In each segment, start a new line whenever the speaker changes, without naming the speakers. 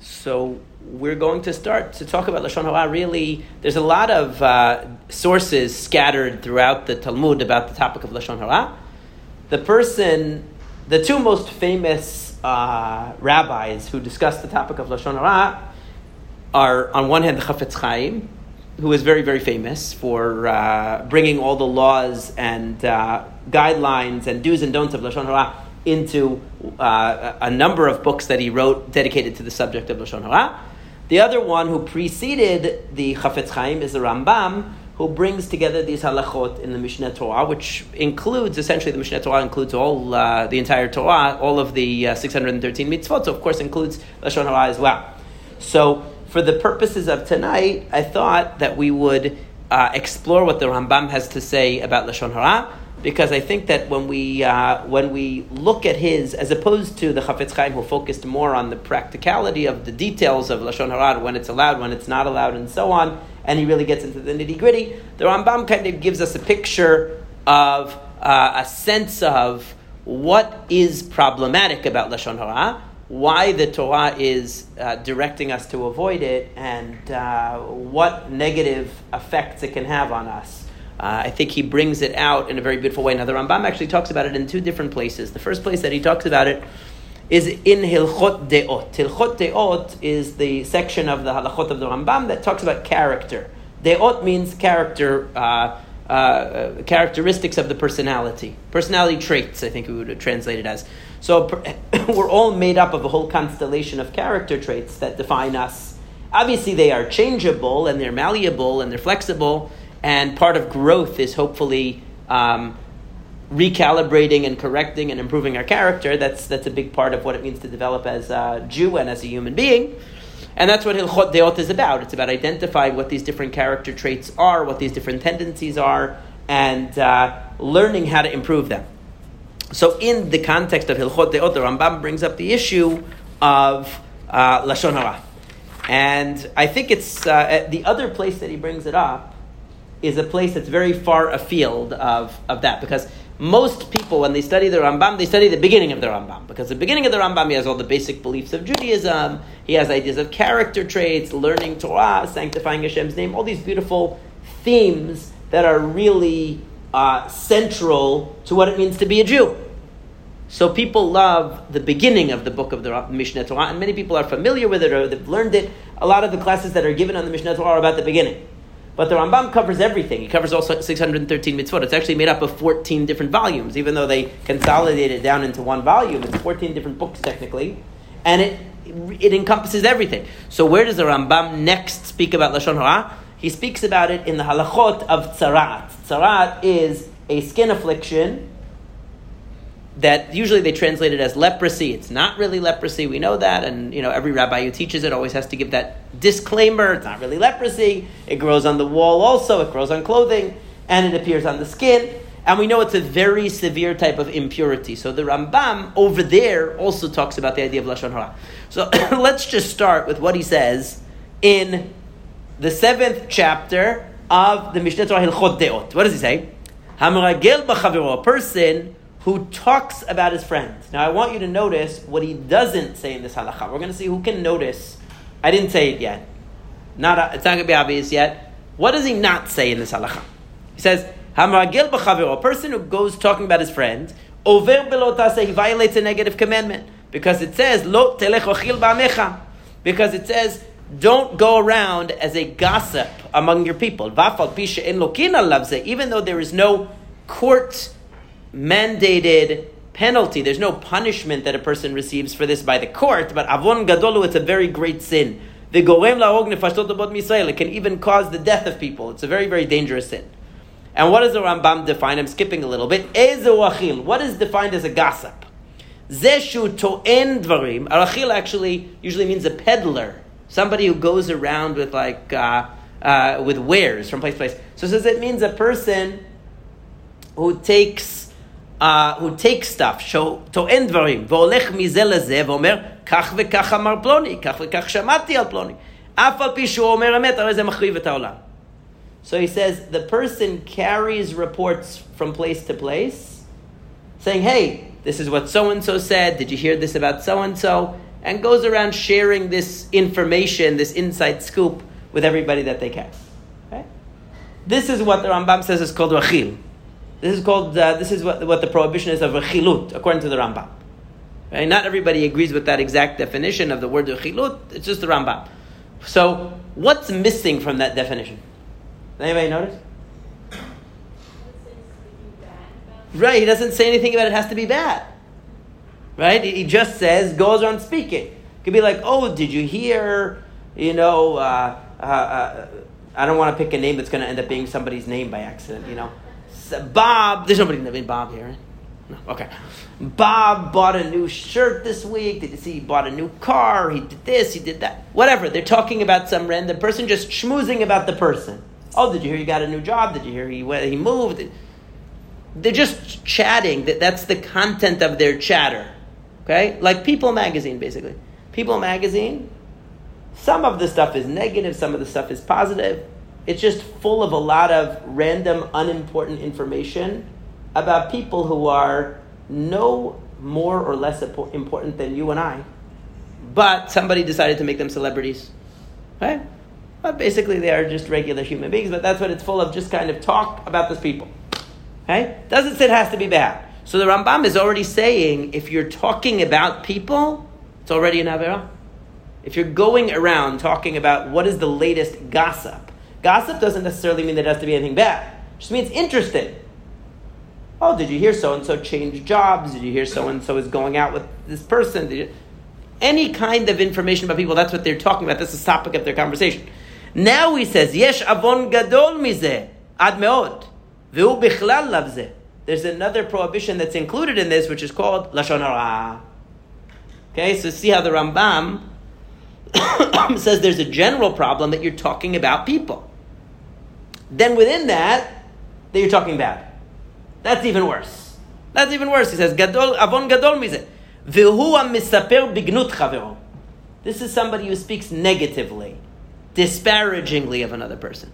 So we're going to start to talk about lashon hara. Really, there's a lot of uh, sources scattered throughout the Talmud about the topic of lashon hara. The person, the two most famous uh, rabbis who discuss the topic of lashon hara are, on one hand, the Chafetz Chaim, who is very, very famous for uh, bringing all the laws and uh, guidelines and do's and don'ts of lashon hara into uh, a number of books that he wrote dedicated to the subject of Lashon Hara. The other one who preceded the Chafetz Chaim is the Rambam, who brings together these halachot in the Mishneh Torah, which includes, essentially, the Mishneh Torah includes all, uh, the entire Torah, all of the uh, 613 mitzvot, so of course includes Lashon Hara as well. So, for the purposes of tonight, I thought that we would uh, explore what the Rambam has to say about Lashon Hara, because I think that when we uh, when we look at his, as opposed to the Chafetz Chaim, who focused more on the practicality of the details of lashon hara, when it's allowed, when it's not allowed, and so on, and he really gets into the nitty gritty. The Rambam kind of gives us a picture of uh, a sense of what is problematic about lashon hara, why the Torah is uh, directing us to avoid it, and uh, what negative effects it can have on us. Uh, I think he brings it out in a very beautiful way. Now, the Rambam actually talks about it in two different places. The first place that he talks about it is in Hilchot Deot. Hilchot Deot is the section of the Halachot of the Rambam that talks about character. Deot means character, uh, uh, characteristics of the personality, personality traits. I think we would translate it as. So we're all made up of a whole constellation of character traits that define us. Obviously, they are changeable and they're malleable and they're flexible and part of growth is hopefully um, recalibrating and correcting and improving our character. That's, that's a big part of what it means to develop as a Jew and as a human being. And that's what Hilchot Deot is about. It's about identifying what these different character traits are, what these different tendencies are, and uh, learning how to improve them. So, in the context of Hilchot Deot, the Rambam brings up the issue of uh, Lashon Hara. And I think it's uh, the other place that he brings it up is a place that's very far afield of, of that because most people, when they study the Rambam, they study the beginning of the Rambam because the beginning of the Rambam he has all the basic beliefs of Judaism, he has ideas of character traits, learning Torah, sanctifying Hashem's name, all these beautiful themes that are really uh, central to what it means to be a Jew. So people love the beginning of the book of the Mishneh Torah, and many people are familiar with it or they've learned it. A lot of the classes that are given on the Mishneh Torah are about the beginning. But the Rambam covers everything. He covers all 613 mitzvot. It's actually made up of 14 different volumes, even though they consolidate it down into one volume. It's 14 different books, technically. And it, it encompasses everything. So where does the Rambam next speak about Lashon Hara? He speaks about it in the halachot of tzarat. Tzarat is a skin affliction that usually they translate it as leprosy. It's not really leprosy. We know that, and you know every rabbi who teaches it always has to give that disclaimer. It's not really leprosy. It grows on the wall also. It grows on clothing, and it appears on the skin. And we know it's a very severe type of impurity. So the Rambam over there also talks about the idea of lashon hara. So let's just start with what he says in the seventh chapter of the Mishneh Torah Hilchot Deot. What does he say? A person who talks about his friends. Now, I want you to notice what he doesn't say in this halacha. We're going to see who can notice. I didn't say it yet. Not, it's not going to be obvious yet. What does he not say in this halacha? He says, b'chaviro, a person who goes talking about his friend, over belotase, he violates a negative commandment. Because it says, lo ba'mecha. Because it says, don't go around as a gossip among your people. Even though there is no court mandated penalty. There's no punishment that a person receives for this by the court, but avon gadolu, it's a very great sin. The gorem laog nefashtot It can even cause the death of people. It's a very, very dangerous sin. And what does the Rambam define? I'm skipping a little bit. Ezu What is defined as a gossip? Zeshu to'en dvarim. Arachil actually usually means a peddler. Somebody who goes around with like, uh, uh, with wares from place to place. So it says it means a person who takes uh, who takes stuff, טוען דברים, והולך מזה לזה ואומר, כך וכך אמר פלוני, כך וכך שמעתי על פלוני. אף על פי שהוא אומר אמת, הרי זה מחריב את העולם. So he says, the person carries reports from place to place, saying, hey, this is what so and so said, did you hear this about so and so? and goes around sharing this information, this inside scoop, with everybody that they can. Okay? This is what the Rambam says is called rachil. This is called. Uh, this is what, what the prohibition is of a rechilut, according to the Rambam. Right? Not everybody agrees with that exact definition of the word rechilut. It's just the Rambam. So, what's missing from that definition? Anybody notice? Right, he doesn't say anything about it has to be bad. Right? He just says, goes around speaking. Could be like, oh, did you hear, you know, uh, uh, uh, I don't want to pick a name that's going to end up being somebody's name by accident, you know. Bob, there's nobody named Bob here. No, okay. Bob bought a new shirt this week. Did you see he bought a new car? He did this, he did that. Whatever. They're talking about some random person, just schmoozing about the person. Oh, did you hear he got a new job? Did you hear he, he moved? They're just chatting. That's the content of their chatter. Okay? Like People Magazine, basically. People Magazine, some of the stuff is negative, some of the stuff is positive. It's just full of a lot of random, unimportant information about people who are no more or less important than you and I. But somebody decided to make them celebrities. Right? But basically, they are just regular human beings, but that's what it's full of just kind of talk about those people. Okay? Doesn't say it has to be bad. So the Rambam is already saying if you're talking about people, it's already an Avera. If you're going around talking about what is the latest gossip, gossip doesn't necessarily mean that it has to be anything bad. It just means interested. Oh, did you hear so and so change jobs? Did you hear so and so is going out with this person? Any kind of information about people, that's what they're talking about. This is the topic of their conversation. Now he says, Yesh avon gadol mizeh, ad meod. There's another prohibition that's included in this, which is called Lashon Hara. Okay, so see how the Rambam says there's a general problem that you're talking about people. Then within that, that you're talking bad. That's even worse. That's even worse. He says, Gadol, Avon Gadol mize. chavero. This is somebody who speaks negatively, disparagingly of another person.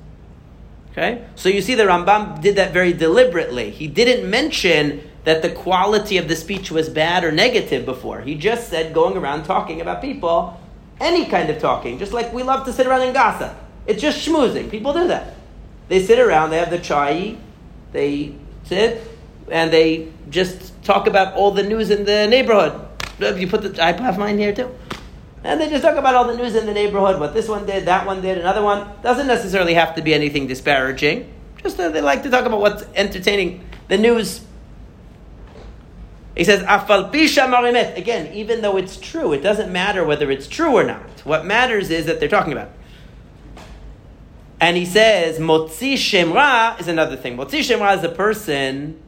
Okay? So you see the Rambam did that very deliberately. He didn't mention that the quality of the speech was bad or negative before. He just said going around talking about people, any kind of talking, just like we love to sit around and gossip. It's just schmoozing. People do that. They sit around, they have the chai, they sit, and they just talk about all the news in the neighborhood. You put the I have mine here too. And they just talk about all the news in the neighborhood, what this one did, that one did, another one. Doesn't necessarily have to be anything disparaging. Just uh, they like to talk about what's entertaining, the news. He says, Afal Again, even though it's true, it doesn't matter whether it's true or not. What matters is that they're talking about it. And he says, Motzi Shemra is another thing. Motzi Shemra is a person,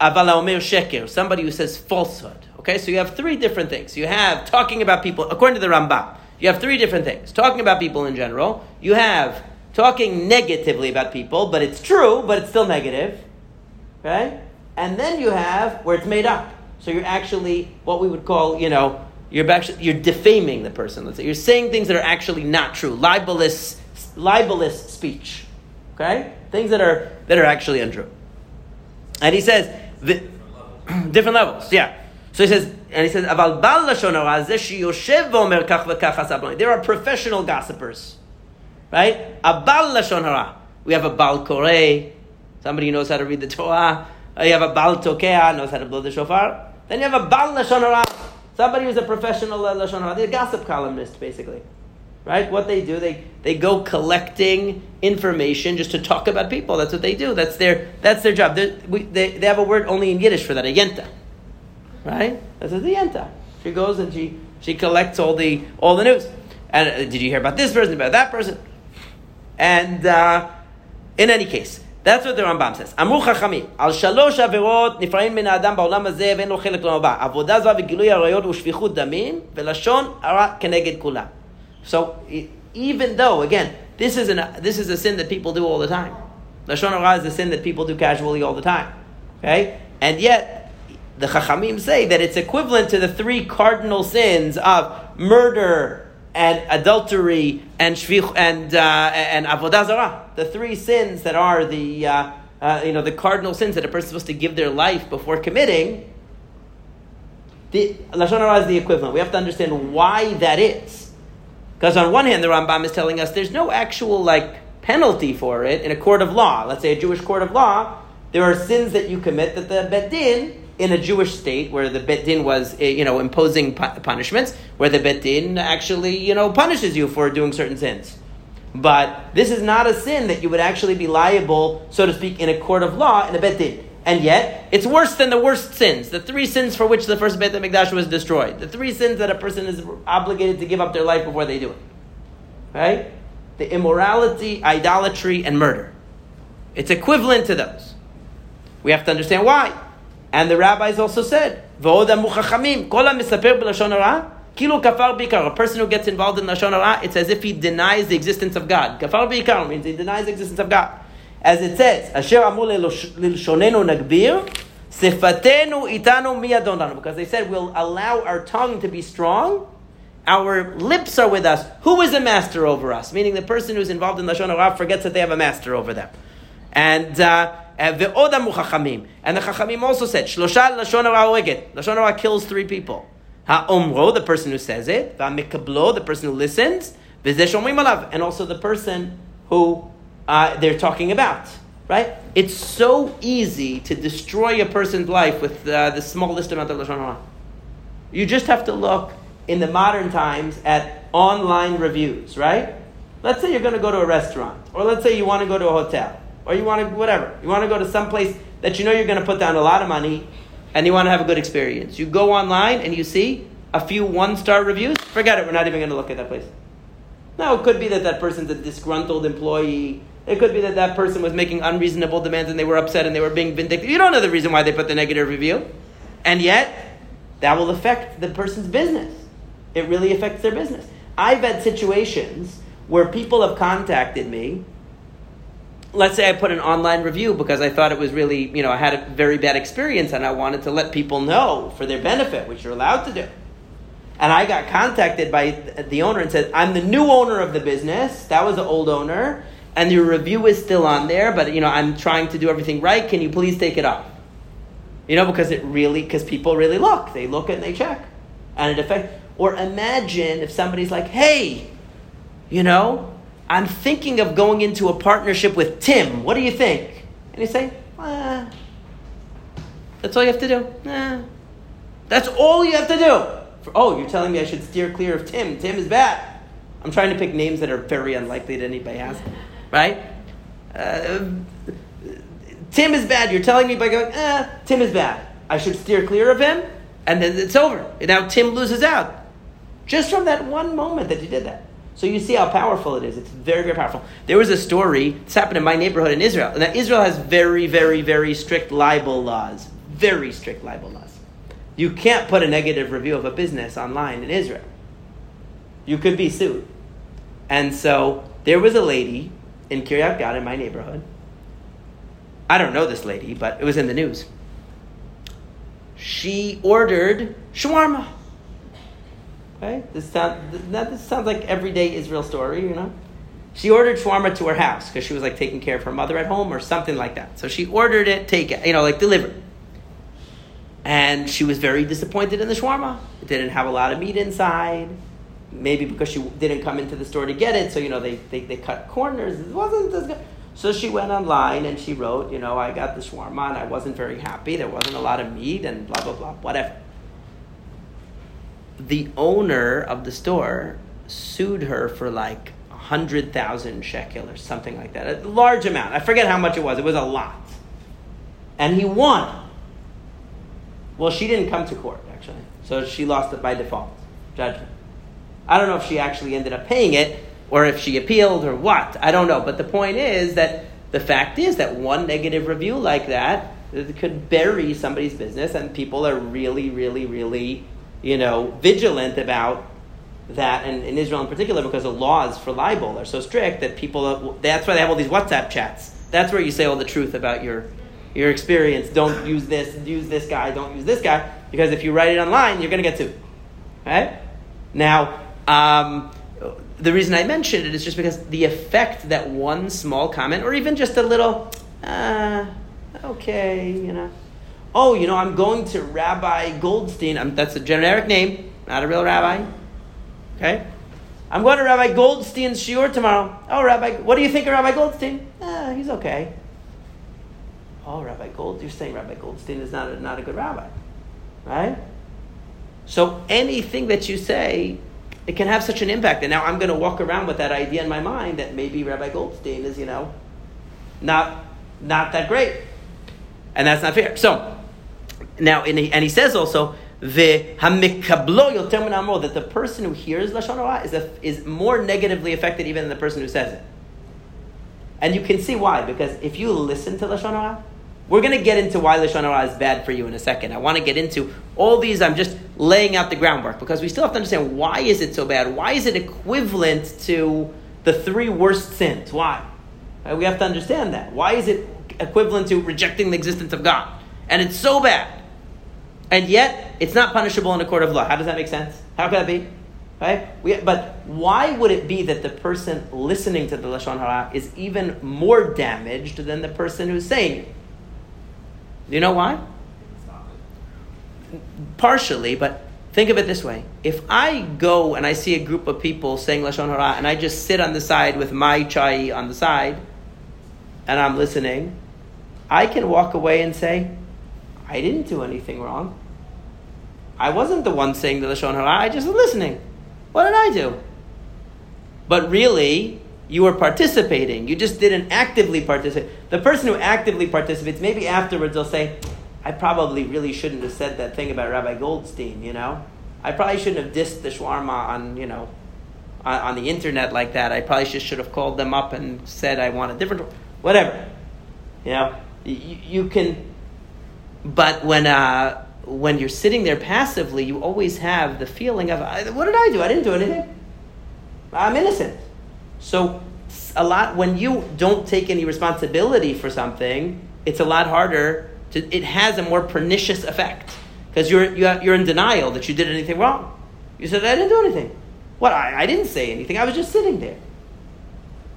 Avala Sheker, somebody who says falsehood. Okay, so you have three different things. You have talking about people, according to the Rambam, you have three different things. Talking about people in general. You have talking negatively about people, but it's true, but it's still negative. Okay? And then you have where it's made up. So you're actually what we would call, you know, you're actually you're defaming the person. Let's say you're saying things that are actually not true, libelous, libelous speech. Okay, things that are that are actually untrue. And he says the, different levels. Yeah. So he says, and he says, There are professional gossipers, right? A bal lashon hara. We have a bal koreh, somebody knows how to read the Torah. You have a bal tokea, knows how to blow the shofar. Then you have a bal lashon hara, somebody who's a professional lashon hara. They're a gossip columnist, basically Right? What they do, they, they go collecting information just to talk about people. That's what they do. That's their, that's their job. We, they, they have a word only in Yiddish for that, a yenta right? This is the yenta. She goes and she she collects all the all the news. And uh, did you hear about this person, about that person? And uh, in any case, that's what the Rambam says. אמרו חכמים, על שלוש עבירות נפרעים מן האדם בעולם הזה ואין לו חלק לעולם הבא. עבודה זרה וגילוי עריות ושפיכות דמים, ולשון הרע כנגד כולם. so, even though, again, this is, an, this is a sin that people do all the time. Lashon hara is a sin that people do casually all the time. Okay? And yet, the Chachamim say that it's equivalent to the three cardinal sins of murder and adultery and shvich and uh, and avodah zarah. The three sins that are the uh, uh, you know the cardinal sins that a person is supposed to give their life before committing. the lashon hara is the equivalent. We have to understand why that is. Because on one hand, the Rambam is telling us there's no actual like penalty for it in a court of law. Let's say a Jewish court of law, there are sins that you commit that the bet din in a Jewish state where the bet din was, eh, you know, imposing punishments, where the bet din actually, you know, punishes you for doing certain sins. But this is not a sin that you would actually be liable, so to speak, in a court of law in a bet din. And yet, it's worse than the worst sins. The three sins for which the first Beit HaMikdash was destroyed. The three sins that a person is obligated to give up their life before they do it. Right? The immorality, idolatry, and murder. It's equivalent to those. We have to understand why. And the rabbis also said, Kol Kilo kafar bikar, a person who gets involved in Lashon Hara, it's as if he denies the existence of God. Kafar b'ikar means he denies the existence of God. As it says, Asher amul lilshonenu nagbir, sifatenu itanu miyadonanu. Because they said, we'll allow our tongue to be strong, our lips are with us. Who is a master over us? Meaning the person who's involved in Lashon Hara forgets that they have a master over them. And, uh, and the Chachamim also said, Shlosha Lashon Hara oeget. Lashon Hara kills three people. Ha'omro, the person who says it. Va'mikablo, the person who listens. And also the person who uh, they're talking about. Right? It's so easy to destroy a person's life with uh, the smallest amount of Lashon Hara. You just have to look in the modern times at online reviews, right? Let's say you're going to go to a restaurant, or let's say you want to go to a hotel or you want to whatever you want to go to some place that you know you're going to put down a lot of money and you want to have a good experience you go online and you see a few one star reviews forget it we're not even going to look at that place now it could be that that person's a disgruntled employee it could be that that person was making unreasonable demands and they were upset and they were being vindictive you don't know the reason why they put the negative review and yet that will affect the person's business it really affects their business i've had situations where people have contacted me let's say I put an online review because I thought it was really, you know, I had a very bad experience and I wanted to let people know for their benefit, which you're allowed to do. And I got contacted by the owner and said, I'm the new owner of the business. That was the old owner. And your review is still on there, but, you know, I'm trying to do everything right. Can you please take it off? You know, because it really, because people really look. They look and they check. And it affects, or imagine if somebody's like, hey, you know, I'm thinking of going into a partnership with Tim. What do you think? And you say. That's all you have to do. That's all you have to do. For, oh, you're telling me I should steer clear of Tim. Tim is bad. I'm trying to pick names that are very unlikely that anybody has. Right? Uh, Tim is bad. You're telling me by going, eh, Tim is bad. I should steer clear of him, and then it's over. And now Tim loses out. Just from that one moment that you did that. So you see how powerful it is. It's very, very powerful. There was a story, this happened in my neighborhood in Israel. Now, Israel has very, very, very strict libel laws. Very strict libel laws. You can't put a negative review of a business online in Israel. You could be sued. And so there was a lady in Kiryat Gat in my neighborhood. I don't know this lady, but it was in the news. She ordered shawarma. Okay, this this sounds like everyday Israel story, you know. She ordered shawarma to her house because she was like taking care of her mother at home or something like that. So she ordered it, take it, you know, like delivered. And she was very disappointed in the shawarma. It didn't have a lot of meat inside. Maybe because she didn't come into the store to get it, so you know they, they, they cut corners. It wasn't as good. So she went online and she wrote, you know, I got the shawarma and I wasn't very happy. There wasn't a lot of meat and blah blah blah, whatever the owner of the store sued her for like a hundred thousand shekel or something like that, a large amount. I forget how much it was. It was a lot, and he won. Well, she didn't come to court actually, so she lost it by default judgment. I don't know if she actually ended up paying it or if she appealed or what. I don't know, but the point is that the fact is that one negative review like that could bury somebody's business, and people are really, really, really you know, vigilant about that, and in Israel in particular, because the laws for libel are so strict that people, that's why they have all these WhatsApp chats. That's where you say all the truth about your, your experience. Don't use this, use this guy, don't use this guy, because if you write it online, you're going to get sued. Right? Now, um, the reason I mentioned it is just because the effect that one small comment, or even just a little, uh, okay, you know, oh, you know, I'm going to Rabbi Goldstein. I'm, that's a generic name, not a real rabbi. Okay? I'm going to Rabbi Goldstein's shiur tomorrow. Oh, Rabbi, what do you think of Rabbi Goldstein? Ah, he's okay. Oh, Rabbi Gold, you're saying Rabbi Goldstein is not a, not a good rabbi, right? So anything that you say, it can have such an impact. And now I'm going to walk around with that idea in my mind that maybe Rabbi Goldstein is, you know, not not that great, and that's not fair. So now, and he, and he says also that the person who hears lashon hara is a, is more negatively affected even than the person who says it. And you can see why because if you listen to lashon hara, we're going to get into why Lashon Hara is bad for you in a second. I want to get into all these. I'm just laying out the groundwork because we still have to understand why is it so bad? Why is it equivalent to the three worst sins? Why? Right? We have to understand that. Why is it equivalent to rejecting the existence of God? And it's so bad. And yet, it's not punishable in a court of law. How does that make sense? How could that be? Right? We, but why would it be that the person listening to the Lashon Hara is even more damaged than the person who's saying it? Do you know why? Partially, but think of it this way. If I go and I see a group of people saying Lashon Hara and I just sit on the side with my chai on the side and I'm listening, I can walk away and say, I didn't do anything wrong. I wasn't the one saying the Lashon Hara, I just was listening. What did I do? But really, you were participating. You just didn't actively participate. The person who actively participates, maybe afterwards they'll say, I probably really shouldn't have said that thing about Rabbi Goldstein, you know? I probably shouldn't have dissed the shawarma on, you know, on, on, the internet like that. I probably just should have called them up and said I want a different, whatever. You know, you, you can, but when, uh, when you're sitting there passively, you always have the feeling of, what did I do? I didn't do anything. I'm innocent. So a lot when you don't take any responsibility for something, it's a lot harder to. It has a more pernicious effect because you're you're in denial that you did anything wrong. You said I didn't do anything. What I, I didn't say anything. I was just sitting there.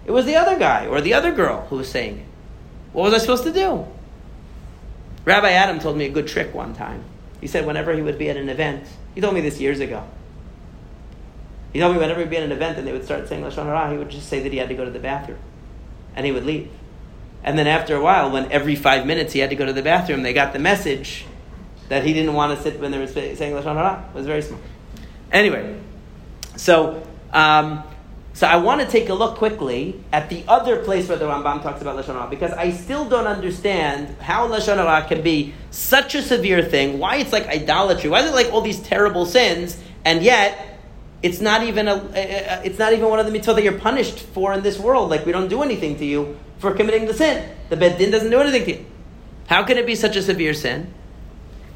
It was the other guy or the other girl who was saying it. What was I supposed to do? Rabbi Adam told me a good trick one time. He said whenever he would be at an event, he told me this years ago. He me whenever he'd be at an event and they would start saying Lashon Hara, he would just say that he had to go to the bathroom. And he would leave. And then after a while, when every five minutes he had to go to the bathroom, they got the message that he didn't want to sit when they were saying Lashon Hara. It was very small. Anyway, so, um, so I want to take a look quickly at the other place where the Rambam talks about Lashon Hara, because I still don't understand how Lashon Hara can be such a severe thing, why it's like idolatry, why is it like all these terrible sins, and yet it's not even a, it's not even one of the mitzvot that you're punished for in this world. Like we don't do anything to you for committing the sin. The bet din doesn't do anything to you. How can it be such a severe sin?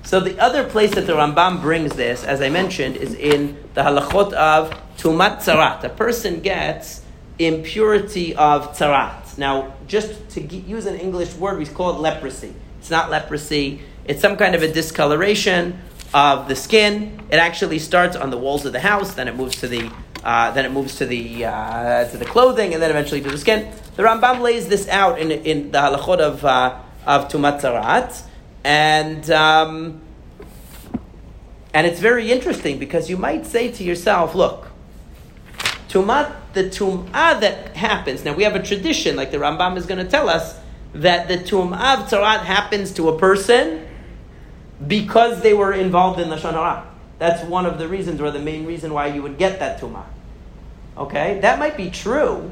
So the other place that the Rambam brings this, as I mentioned, is in the halachot of tumat tzarat. A person gets impurity of tzarat. Now, just to use an English word, we call it leprosy. It's not leprosy. It's some kind of a discoloration of the skin. It actually starts on the walls of the house, then it moves to the uh, then it moves to the uh, to the clothing, and then eventually to the skin. The Rambam lays this out in, in the halachot of uh, of tumat and um, and it's very interesting because you might say to yourself, look, tumat the tum'ah that happens. Now we have a tradition, like the Rambam is going to tell us, that the tum'ah of tzarat happens to a person because they were involved in Lashon Hara. That's one of the reasons, or the main reason why you would get that tumah. Okay? That might be true,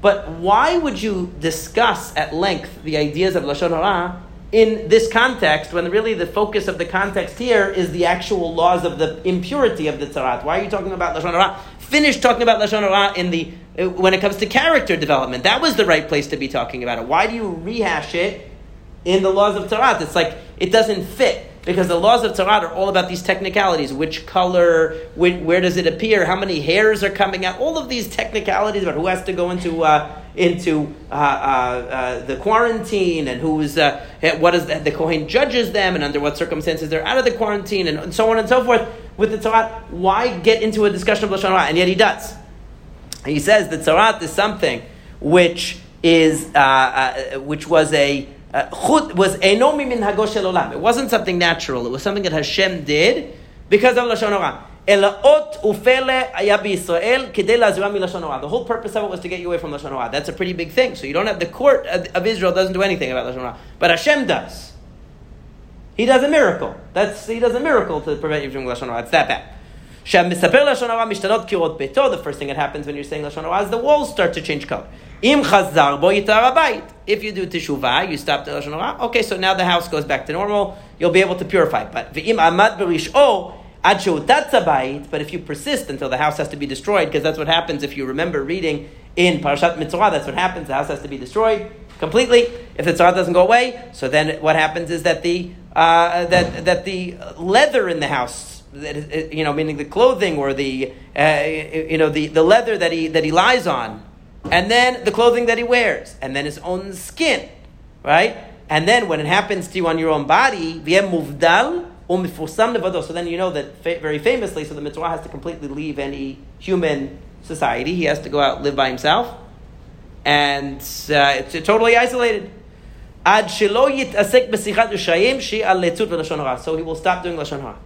but why would you discuss at length the ideas of Lashon Hara in this context when really the focus of the context here is the actual laws of the impurity of the tzarat? Why are you talking about Lashon Hara? Finish talking about Lashon Hara in the, uh, when it comes to character development. That was the right place to be talking about it. Why do you rehash it in the laws of tzarat? It's like it doesn't fit because the laws of Torah are all about these technicalities. Which color, which, where does it appear, how many hairs are coming out, all of these technicalities about who has to go into, uh, into uh, uh, uh the quarantine and who's, uh, what is the, the Kohen judges them and under what circumstances they're out of the quarantine and, and so on and so forth. With the Torah, why get into a discussion of Lashon Hara? And yet he does. He says that Torah is something which is, uh, which was a, uh, chut was enomi min hagoshel olam. It wasn't something natural. It was something that Hashem did because of lashon hara. The whole purpose of it was to get you away from Lashon Hara. That's a pretty big thing. So you don't have the court of Israel doesn't do anything about Lashon Hara, but Hashem does. He does a miracle. That's he does a miracle to prevent you from Lashon Hara. It's that bad. The first thing that happens when you're saying Lashon Hara is the walls start to change color. Im chazar bo If you do teshuvah, you stop the Lashon Hara. Okay, so now the house goes back to normal. You'll be able to purify. But v'im amad berish'o, but if you persist until the house has to be destroyed, because that's what happens if you remember reading in Parashat Metzora, that's what happens. The house has to be destroyed completely. If the tzara doesn't go away, so then what happens is that the uh, that that the leather in the house, you know, meaning the clothing or the uh, you know the, the leather that he that he lies on, and then the clothing that he wears, and then his own skin, right? And then when it happens to you on your own body, muvdal so then you know that very famously, so the metzora has to completely leave any human society. He has to go out live by himself, and uh, it's totally isolated. So he will stop doing lashon hara.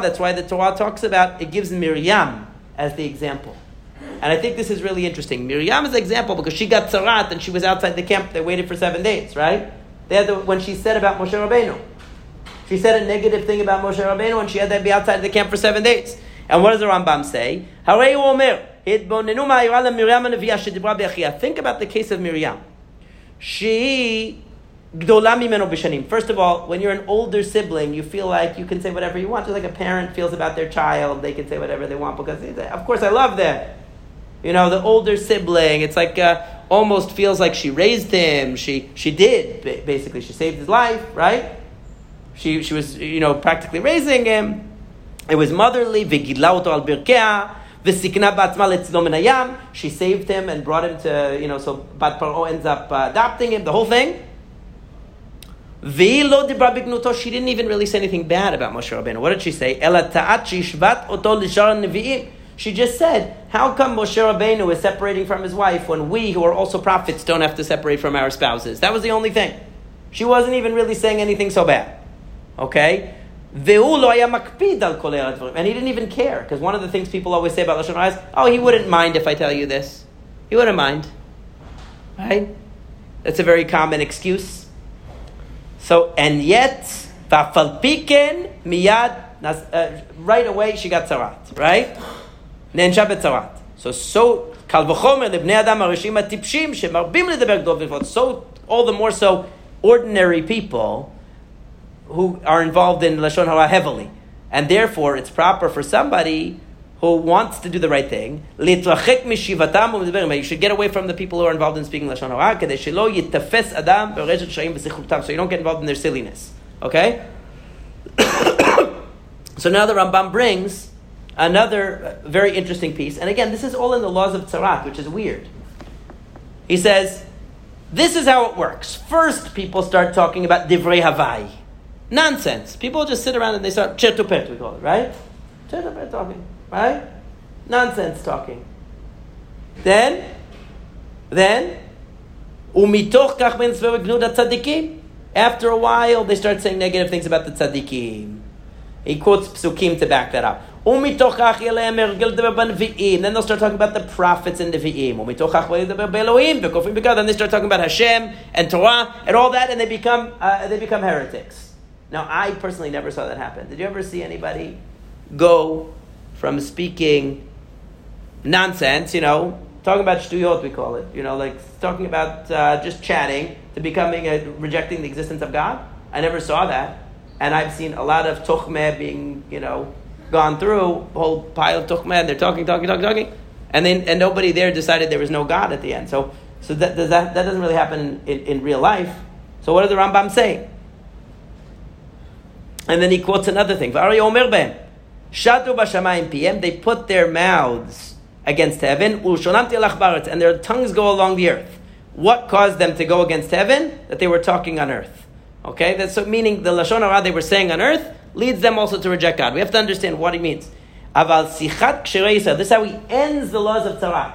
That's why the Torah talks about it gives Miriam as the example. And I think this is really interesting. Miriam is an example because she got tzarat and she was outside the camp. They waited for seven days, right? They had the, when she said about Moshe Rabbeinu. She said a negative thing about Moshe Rabbeinu and she had to be outside the camp for seven days. And what does the Rambam say? Think about the case of Miriam. She First of all, when you're an older sibling, you feel like you can say whatever you want. Just like a parent feels about their child, they can say whatever they want because, of course, I love them. You know, the older sibling, it's like uh, almost feels like she raised him. She she did basically. She saved his life, right? She she was you know practically raising him. It was motherly. She saved him and brought him to you know. So Bat Paro ends up uh, adopting him. The whole thing. She didn't even really say anything bad about Moshe Rabbeinu. What did she say? She just said, How come Moshe Rabbeinu is separating from his wife when we, who are also prophets, don't have to separate from our spouses? That was the only thing. She wasn't even really saying anything so bad. Okay? And he didn't even care, because one of the things people always say about Lashon Hara is, oh, he wouldn't mind if I tell you this. He wouldn't mind. Right? That's a very common excuse. So, and yet, miyad, uh, right away she got tzarat, right? נענשה בצרת. So, so, קל וחומר לבני אדם הראשים הטיפשים שמרבים לדבר גדול ולפחות. So, all the more so, ordinary people who are involved in Lashon Hara heavily. And therefore, it's proper for somebody who wants to do the right thing, you should get away from the people who are involved in speaking Lashon Hara, so you don't get involved in their silliness. Okay? so now the Rambam brings another very interesting piece. And again, this is all in the laws of Tzarat, which is weird. He says, this is how it works. First, people start talking about Divrei Havai. Nonsense. People just sit around and they start chertupet, we call it, right? Chertupet talking, right? Nonsense talking. Then, then, umitoch kach ben tzadikim. After a while, they start saying negative things about the tzaddikim. He quotes psukim to back that up. Then they'll start talking about the prophets and the Vi'im. Then they start talking about Hashem and Torah and all that, and they become, uh, they become heretics. Now, I personally never saw that happen. Did you ever see anybody go from speaking nonsense, you know, talking about shtuyot, we call it, you know, like talking about uh, just chatting, to becoming a, rejecting the existence of God? I never saw that. And I've seen a lot of tuchmeh being, you know, gone through whole pile of tuchmah, they're talking, talking, talking, talking, and then and nobody there decided there was no God at the end. So so that that, that doesn't really happen in, in real life. So what does the Rambam say? And then he quotes another thing. They put their mouths against heaven. And their tongues go along the earth. What caused them to go against heaven? That they were talking on earth. Okay, that's so meaning the lashon hara they were saying on earth leads them also to reject God. We have to understand what he means. Aval sichat kshireisa. This is how he ends the laws of tzarat.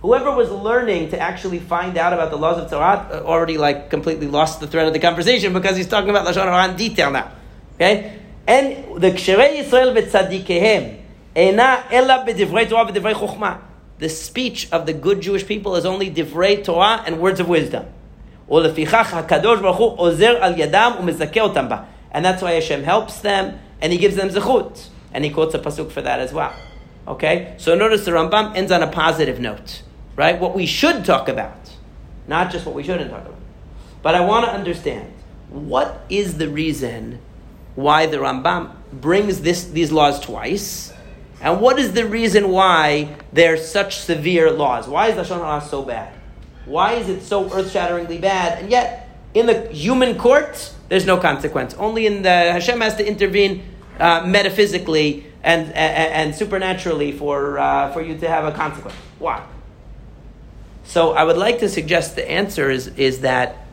Whoever was learning to actually find out about the laws of tzarat uh, already like completely lost the thread of the conversation because he's talking about lashon hara in detail now. Okay, and the kshirei Yisrael v'tzadikehem ena ela b'divrei Torah v'divrei chokhmah. The speech of the good Jewish people is only divrei Torah and words of wisdom. ולפיכך הקדוש ברוך הוא עוזר על ידם ומזכה אותם בה. And that's why Hashem helps them and He gives them zechut. And He quotes a pasuk for that as well. Okay? So notice the Rambam ends on a positive note, right? What we should talk about, not just what we shouldn't talk about. But I want to understand what is the reason why the Rambam brings this, these laws twice, and what is the reason why they're such severe laws? Why is Lashon Hara so bad? Why is it so earth-shatteringly bad? And yet, in the human court, there's no consequence. Only in the Hashem has to intervene uh, metaphysically and, and, and, supernaturally for, uh, for you to have a consequence. Why? So I would like to suggest the answer is, is that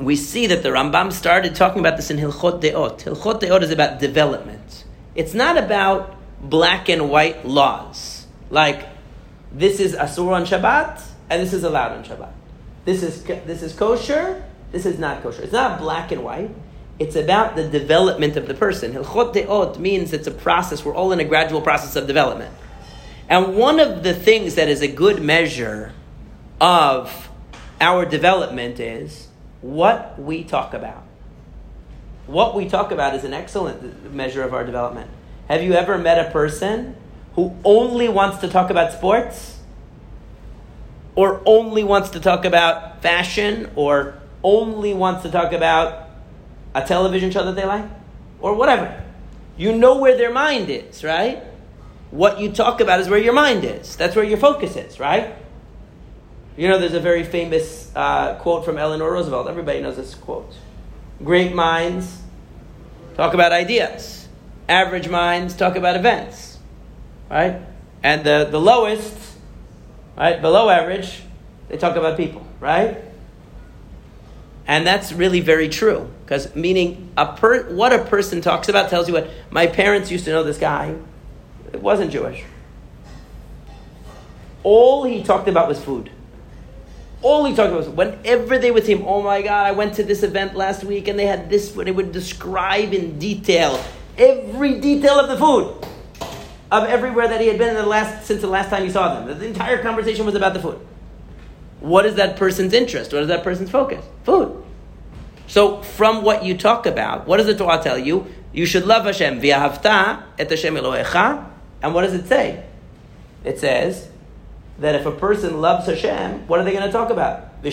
we see that the Rambam started talking about this in Hilchot Deot. Hilchot Deot is about development. It's not about black and white laws. Like, this is Asur on Shabbat, and this is allowed on Shabbat. This is, this is kosher, this is not kosher. It's not black and white. It's about the development of the person. Hilchot Deot means it's a process. We're all in a gradual process of development. And one of the things that is a good measure of our development is what we talk about. What we talk about is an excellent measure of our development. Have you ever met a person who only wants to talk about sports? Or only wants to talk about fashion? Or only wants to talk about a television show that they like? Or whatever. You know where their mind is, right? What you talk about is where your mind is. That's where your focus is, right? You know, there's a very famous uh, quote from Eleanor Roosevelt. Everybody knows this quote. Great minds talk about ideas. Average minds talk about events. Right? And the, the lowest, right, below average, they talk about people, right? And that's really very true. Because meaning a per, what a person talks about tells you what my parents used to know this guy. It wasn't Jewish. All he talked about was food. All he talked about was whenever they would see him, oh my God, I went to this event last week and they had this food. They would describe in detail every detail of the food of everywhere that he had been in the last, since the last time he saw them. The entire conversation was about the food. What is that person's interest? What is that person's focus? Food. So, from what you talk about, what does the Torah tell you? You should love Hashem. V'ahavta et Hashem Elohecha. And what does it say? It says, that if a person loves Hashem, what are they going to talk about? You're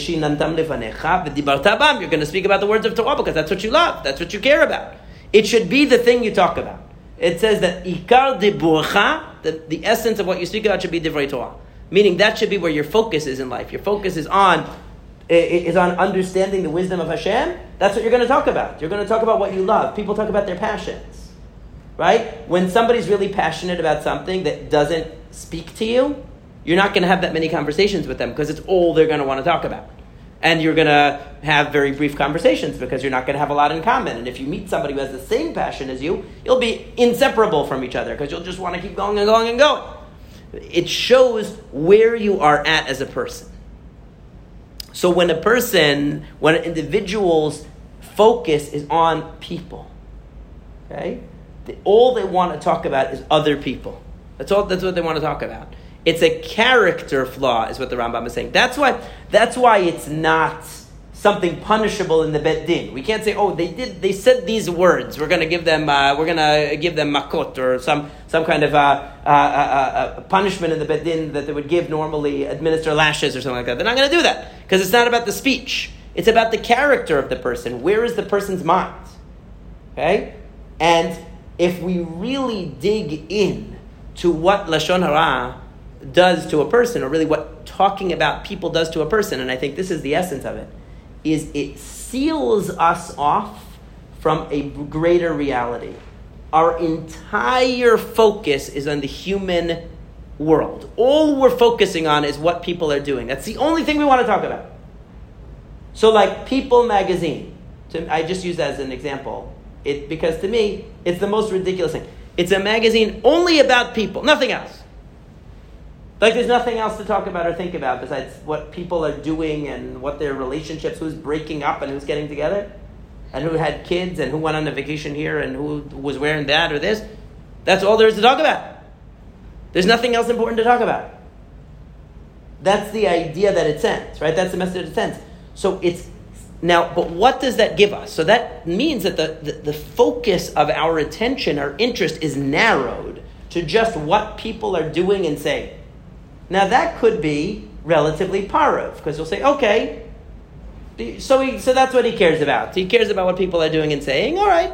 going to speak about the words of Torah because that's what you love. That's what you care about. It should be the thing you talk about. It says that ikar diburcha, the, the essence of what you speak about should be divrei Torah. Meaning that should be where your focus is in life. Your focus is on is on understanding the wisdom of Hashem. That's what you're going to talk about. You're going to talk about what you love. People talk about their passions. Right? When somebody's really passionate about something that doesn't speak to you, you're not going to have that many conversations with them because it's all they're going to want to talk about. And you're going to have very brief conversations because you're not going to have a lot in common. And if you meet somebody who has the same passion as you, you'll be inseparable from each other because you'll just want to keep going and going and going. It shows where you are at as a person. So when a person, when an individual's focus is on people, okay, all they want to talk about is other people. That's all. That's what they want to talk about. It's a character flaw, is what the Rambam is saying. That's why, that's why it's not something punishable in the bet din. We can't say, oh, they did, they said these words. We're going to give them, uh, we're going to give them makot or some some kind of uh, uh, uh, uh punishment in the bet din that they would give normally, administer lashes or something like that. They're not going to do that because it's not about the speech. It's about the character of the person. Where is the person's mind? Okay, and if we really dig in to what lashon hara does to a person, or really what talking about people does to a person, and I think this is the essence of it, is it seals us off from a greater reality. Our entire focus is on the human world. All we're focusing on is what people are doing. That's the only thing we want to talk about. So, like People magazine, to, I just use that as an example, it, because to me, it's the most ridiculous thing. It's a magazine only about people, nothing else. Like there's nothing else to talk about or think about besides what people are doing and what their relationships, who's breaking up and who's getting together, and who had kids and who went on a vacation here and who was wearing that or this. That's all there is to talk about. There's nothing else important to talk about. That's the idea that it sends, right? That's the message it sends. So it's now, but what does that give us? So that means that the, the, the focus of our attention, our interest is narrowed to just what people are doing and saying. Now that could be relatively parov, because you'll say, okay, so he, so that's what he cares about. He cares about what people are doing and saying. All right,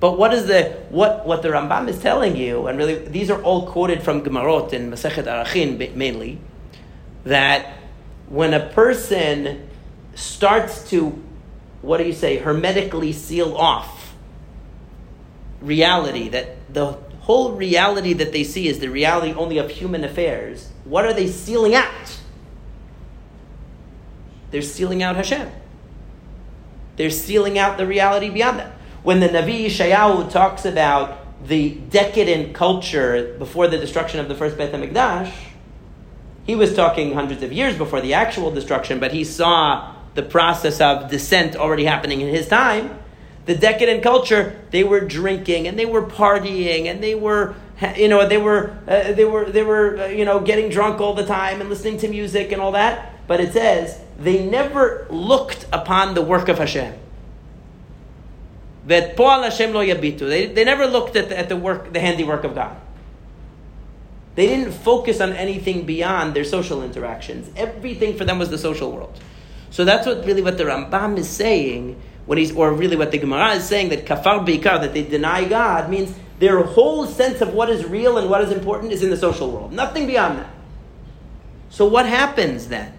but what is the what what the Rambam is telling you, and really these are all quoted from Gemarot in Masechet Arachin mainly, that when a person starts to, what do you say, hermetically seal off reality, that the whole reality that they see is the reality only of human affairs, what are they sealing out? They're sealing out Hashem. They're sealing out the reality beyond that. When the Navi Yeshayahu talks about the decadent culture before the destruction of the first Beit HaMikdash, he was talking hundreds of years before the actual destruction, but he saw the process of descent already happening in his time. The decadent culture, they were drinking and they were partying and they were, you know, they were, uh, they were, they were, uh, you know, getting drunk all the time and listening to music and all that. But it says they never looked upon the work of Hashem. That Poal Hashem lo yabitu. They, never looked at the, at the work, the handiwork of God. They didn't focus on anything beyond their social interactions. Everything for them was the social world. So that's what really what the Rambam is saying he's, or really what the Gemara is saying that kafar beikar that they deny God means their whole sense of what is real and what is important is in the social world. Nothing beyond that. So what happens then?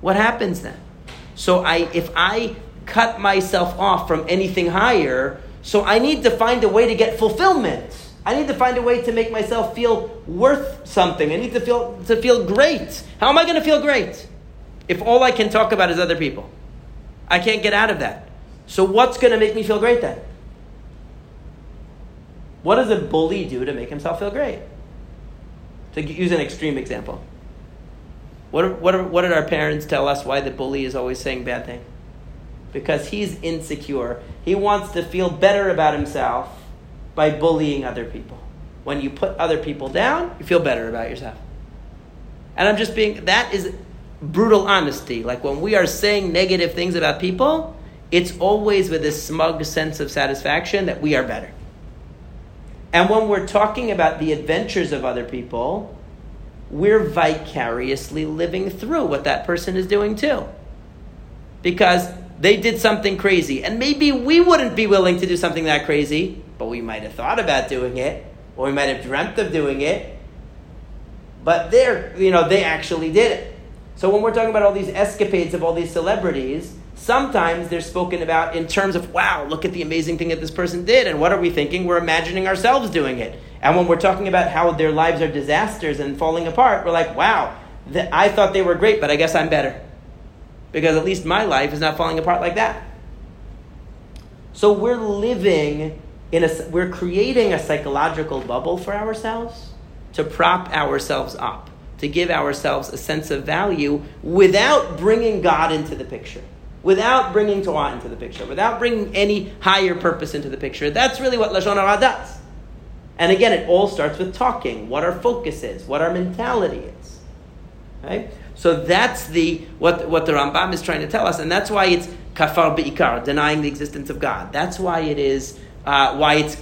What happens then? So I, if I cut myself off from anything higher, so I need to find a way to get fulfillment. I need to find a way to make myself feel worth something. I need to feel to feel great. How am I going to feel great if all I can talk about is other people? I can't get out of that. So what's going to make me feel great then? What does a bully do to make himself feel great? To use an extreme example. What, what, what did our parents tell us why the bully is always saying bad things? Because he's insecure. He wants to feel better about himself by bullying other people. When you put other people down, you feel better about yourself. And I'm just being, that is brutal honesty. Like when we are saying negative things about people, it's always with this smug sense of satisfaction that we are better. And when we're talking about the adventures of other people, we're vicariously living through what that person is doing too. Because they did something crazy. And maybe we wouldn't be willing to do something that crazy, but we might have thought about doing it, or we might have dreamt of doing it. But they're, you know, they actually did it. So when we're talking about all these escapades of all these celebrities, sometimes they're spoken about in terms of, wow, look at the amazing thing that this person did. And what are we thinking? We're imagining ourselves doing it. And when we're talking about how their lives are disasters and falling apart, we're like, wow, th- I thought they were great, but I guess I'm better. Because at least my life is not falling apart like that. So we're living in a, we're creating a psychological bubble for ourselves to prop ourselves up, to give ourselves a sense of value without bringing God into the picture without bringing Torah into the picture, without bringing any higher purpose into the picture. That's really what Lashon Hara does. And again, it all starts with talking, what our focus is, what our mentality is. Right? So that's the what, what the Rambam is trying to tell us, and that's why it's kafar be'ikar, denying the existence of God. That's why it is uh, why it's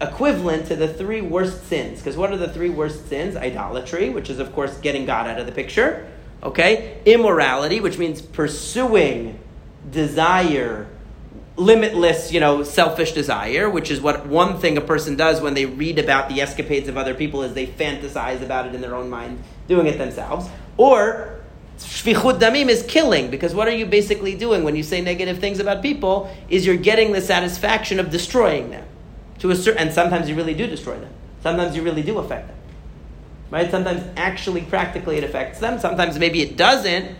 equivalent to the three worst sins. Because what are the three worst sins? Idolatry, which is of course getting God out of the picture. Okay, immorality, which means pursuing desire limitless, you know, selfish desire, which is what one thing a person does when they read about the escapades of other people is they fantasize about it in their own mind, doing it themselves. Or shfichut damim is killing, because what are you basically doing when you say negative things about people? Is you're getting the satisfaction of destroying them. To a certain, and sometimes you really do destroy them. Sometimes you really do affect them. Right? Sometimes actually practically it affects them. Sometimes maybe it doesn't,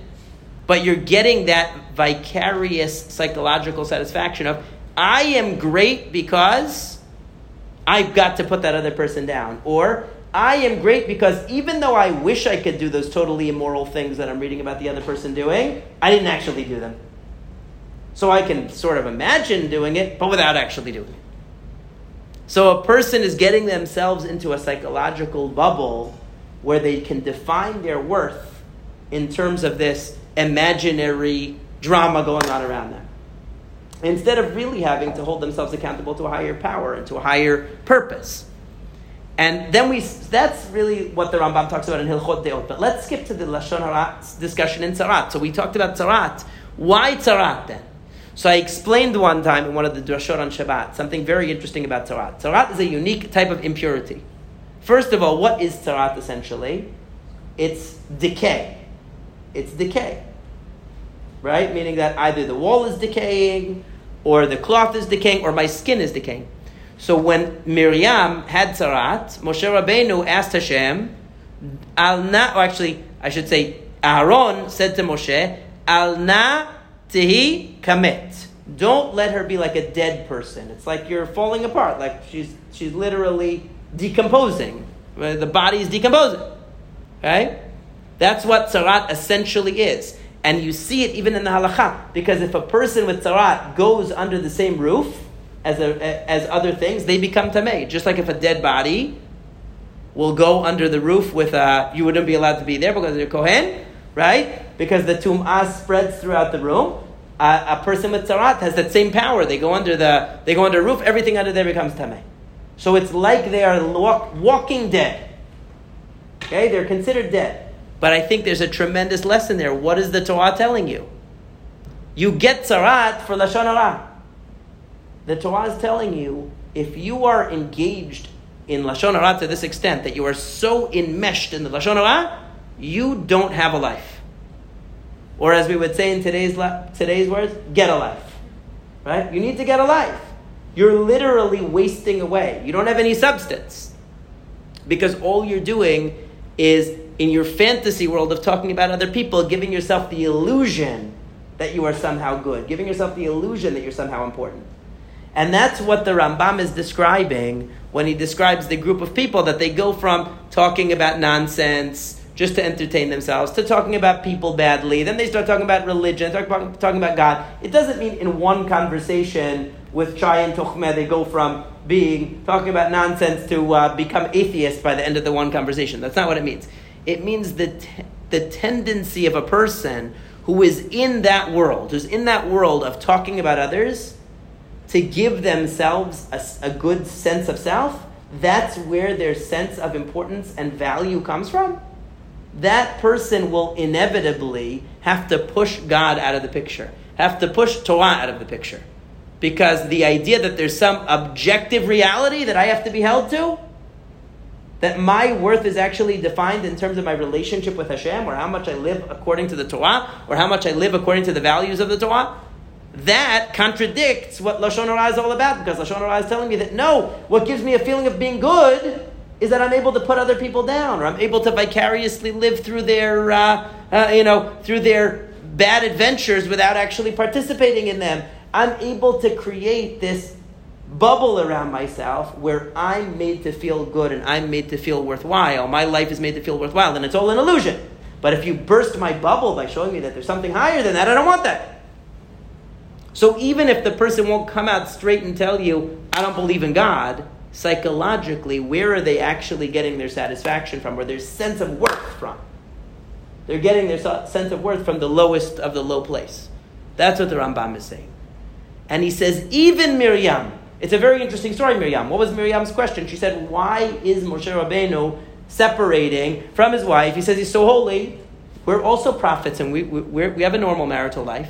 but you're getting that vicarious psychological satisfaction of, I am great because I've got to put that other person down. Or I am great because even though I wish I could do those totally immoral things that I'm reading about the other person doing, I didn't actually do them. So I can sort of imagine doing it, but without actually doing it. So a person is getting themselves into a psychological bubble where they can define their worth in terms of this imaginary drama going on around them. Instead of really having to hold themselves accountable to a higher power and to a higher purpose. And then we, that's really what the Rambam talks about in Hilchot Deot. But let's skip to the Lashon Hara discussion in Tzarat. So we talked about Tzarat. Why Tzarat then? So I explained one time in one of the Drashot on Shabbat something very interesting about Tzarat. Tzarat is a unique type of impurity. First of all, what is Tzarat essentially? It's decay. It's decay. Right? Meaning that either the wall is decaying, or the cloth is decaying, or my skin is decaying. So when Miriam had tzarat, Moshe Rabbeinu asked Hashem, Al na, or actually, I should say, Aaron said to Moshe, Al na tehi kamet. Don't let her be like a dead person. It's like you're falling apart, like she's she's literally decomposing. The body is decomposing. Right? That's what tzarat essentially is. And you see it even in the halacha, because if a person with tzarat goes under the same roof, as, a, as other things, they become tamei. Just like if a dead body will go under the roof with a, you wouldn't be allowed to be there because you're kohen, right? Because the tum'ah spreads throughout the room. A person with tzarat has that same power. They go under the, they go under a roof. Everything under there becomes tamei. So it's like they are walk, walking dead. Okay, they're considered dead. But I think there's a tremendous lesson there. What is the Torah telling you? You get tzarat for lashon hara. The Torah is telling you if you are engaged in Lashon Hara to this extent that you are so enmeshed in the Lashon Hara, you don't have a life. Or as we would say in today's, today's words, get a life. Right? You need to get a life. You're literally wasting away. You don't have any substance. Because all you're doing is in your fantasy world of talking about other people, giving yourself the illusion that you are somehow good, giving yourself the illusion that you're somehow important. And that's what the Rambam is describing when he describes the group of people that they go from talking about nonsense just to entertain themselves to talking about people badly. Then they start talking about religion, talk about, talking about God. It doesn't mean in one conversation with Chai and Tuchmeh they go from being talking about nonsense to uh, become atheist by the end of the one conversation. That's not what it means. It means the, t- the tendency of a person who is in that world, who's in that world of talking about others to give themselves a, a good sense of self, that's where their sense of importance and value comes from. That person will inevitably have to push God out of the picture, have to push Torah out of the picture. Because the idea that there's some objective reality that I have to be held to, that my worth is actually defined in terms of my relationship with Hashem, or how much I live according to the Torah, or how much I live according to the values of the Torah, that contradicts what Lashon Hara is all about because Lashon Hara is telling me that no, what gives me a feeling of being good is that I'm able to put other people down or I'm able to vicariously live through their, uh, uh, you know, through their bad adventures without actually participating in them. I'm able to create this bubble around myself where I'm made to feel good and I'm made to feel worthwhile. My life is made to feel worthwhile, and it's all an illusion. But if you burst my bubble by showing me that there's something higher than that, I don't want that. So even if the person won't come out straight and tell you, I don't believe in God, psychologically, where are they actually getting their satisfaction from, or their sense of worth from? They're getting their sense of worth from the lowest of the low place. That's what the Rambam is saying. And he says, even Miriam, it's a very interesting story, Miriam. What was Miriam's question? She said, Why is Moshe Rabbeinu separating from his wife? He says he's so holy. We're also prophets and we, we, we have a normal marital life,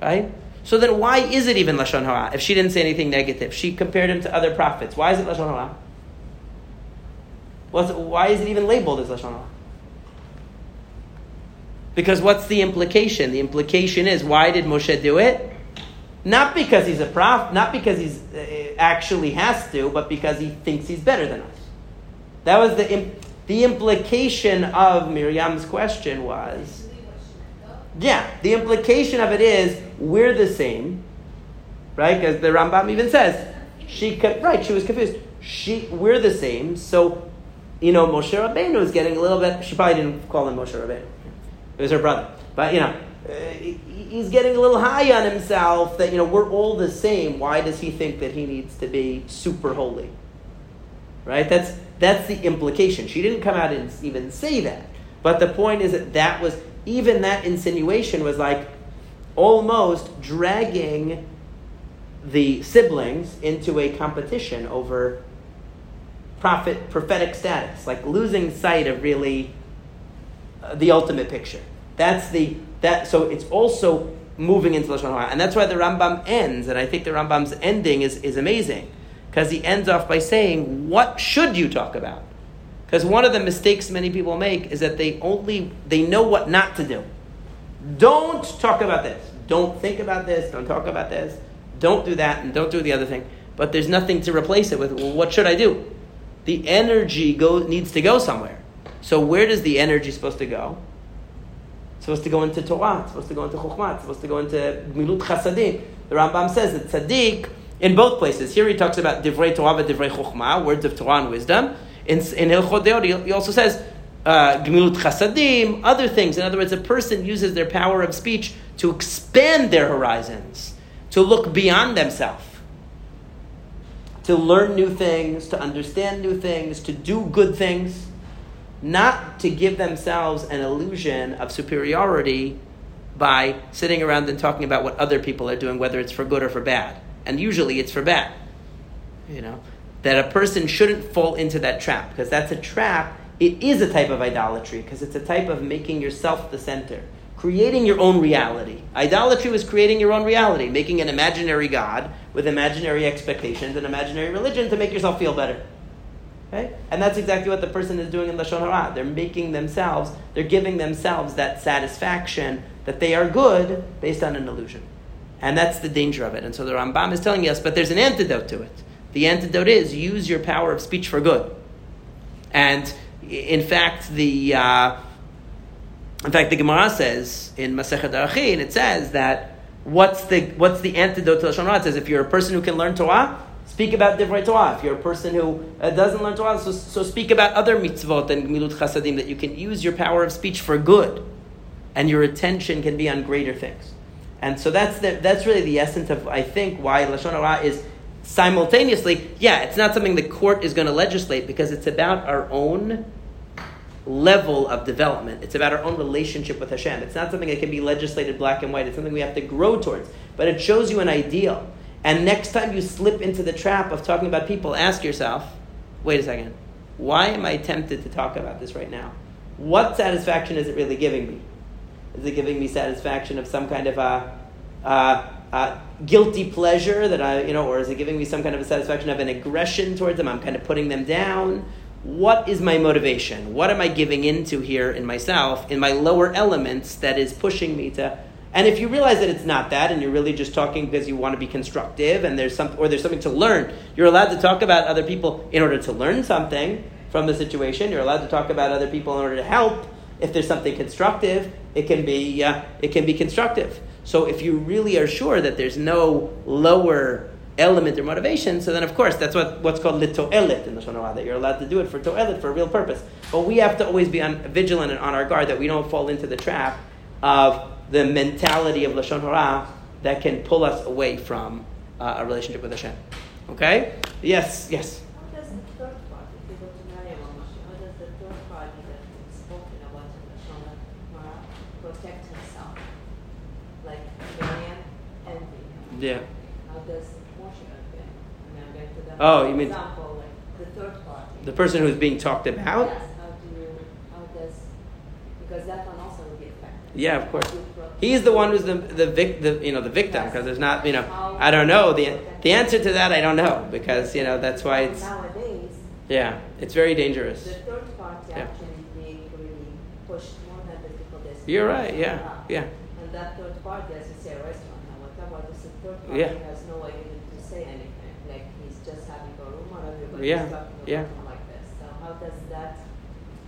right? So then why is it even Lashon Hara if she didn't say anything negative? She compared him to other prophets. Why is it Lashon Hara? Why is it even labeled as Lashon Hara? Because what's the implication? The implication is why did Moshe do it? Not because he's a prophet, not because he uh, actually has to, but because he thinks he's better than us. That was the, the implication of Miriam's question was yeah, the implication of it is we're the same, right? Because the Rambam even says she could, right. She was confused. She we're the same. So you know, Moshe Rabbeinu is getting a little bit. She probably didn't call him Moshe Rabbeinu. It was her brother, but you know, uh, he's getting a little high on himself. That you know, we're all the same. Why does he think that he needs to be super holy? Right? That's that's the implication. She didn't come out and even say that, but the point is that that was even that insinuation was like almost dragging the siblings into a competition over prophet prophetic status, like losing sight of really uh, the ultimate picture. That's the that. So it's also moving into lashon hara, and that's why the Rambam ends. And I think the Rambam's ending is is amazing because he ends off by saying, "What should you talk about?" Because one of the mistakes many people make is that they only they know what not to do. Don't talk about this. Don't think about this. Don't talk about this. Don't do that, and don't do the other thing. But there's nothing to replace it with. Well, what should I do? The energy go, needs to go somewhere. So where does the energy supposed to go? Supposed to go into Torah. It's supposed to go into Chokhmah. It's supposed to go into Milut Chasadim. The Rambam says that tzaddik in both places. Here he talks about divrei Torah and divrei Chokhmah, words of Torah and wisdom. In, in Hilchot Deot, he also says uh, Gemilut Chasadim, other things. In other words, a person uses their power of speech to expand their horizons, to look beyond themselves to learn new things, to understand new things, to do good things, not to give themselves an illusion of superiority by sitting around and talking about what other people are doing, whether it's for good or for bad. And usually it's for bad. You know, that a person shouldn't fall into that trap because that's a trap. It is a type of idolatry because it's a type of making yourself the center creating your own reality. Idolatry was creating your own reality, making an imaginary God with imaginary expectations and imaginary religion to make yourself feel better. Okay? And that's exactly what the person is doing in Lashon Hara. They're making themselves, they're giving themselves that satisfaction that they are good based on an illusion. And that's the danger of it. And so the Rambam is telling us, but there's an antidote to it. The antidote is use your power of speech for good. And in fact, the. Uh, in fact, the Gemara says in Masechet Arachin, it says that what's the what's the antidote to Lashon Hara? It says if you're a person who can learn Torah, speak about Divrei Torah. If you're a person who uh, doesn't learn Torah, so, so speak about other mitzvot and milut chasadim that you can use your power of speech for good, and your attention can be on greater things. And so that's the, that's really the essence of I think why Lashon Hara is simultaneously. Yeah, it's not something the court is going to legislate because it's about our own level of development. It's about our own relationship with Hashem. It's not something that can be legislated black and white. It's something we have to grow towards. But it shows you an ideal. And next time you slip into the trap of talking about people, ask yourself, wait a second, why am I tempted to talk about this right now? What satisfaction is it really giving me? Is it giving me satisfaction of some kind of a, a, a guilty pleasure that I, you know, or is it giving me some kind of a satisfaction of an aggression towards them? I'm kind of putting them down what is my motivation? What am I giving into here in myself, in my lower elements that is pushing me to and if you realize that it's not that, and you're really just talking because you want to be constructive, and there's some, or there's something to learn, you're allowed to talk about other people in order to learn something from the situation. You're allowed to talk about other people in order to help. If there's something constructive, it can be, uh, it can be constructive. So if you really are sure that there's no lower element or motivation, so then of course that's what, what's called lito'elit in the Shonah that you're allowed to do it for to'elit, for a real purpose. But we have to always be on, vigilant and on our guard that we don't fall into the trap of the mentality of Lashon Hara that can pull us away from uh, a relationship with Hashem. Okay? Yes, yes.
How does the third part, if you go to Maryam how does the third party that is spoken about in Lashon Hara protect himself? Like Miriam envy.
Yeah.
How does
Oh, you mean
example, like the third party.
The person who's being talked about.
Yes. How do you? How does? Because that one also will be affected.
Yeah, of course. He's the one who's the the, vic, the you know the victim because there's not you know I don't know the the answer to that I don't know because you know that's why it's
nowadays.
Yeah, it's very dangerous.
The third party
Yeah.
actually being really pushed more than the people that.
You're right. Yeah, yeah.
And that third party, as you say, a restaurant now, whatever, this third party
Yeah.
has no way to say anything. Like he's just having a room or everybody's
Yeah,
talking about
yeah.
him like this. So how does that?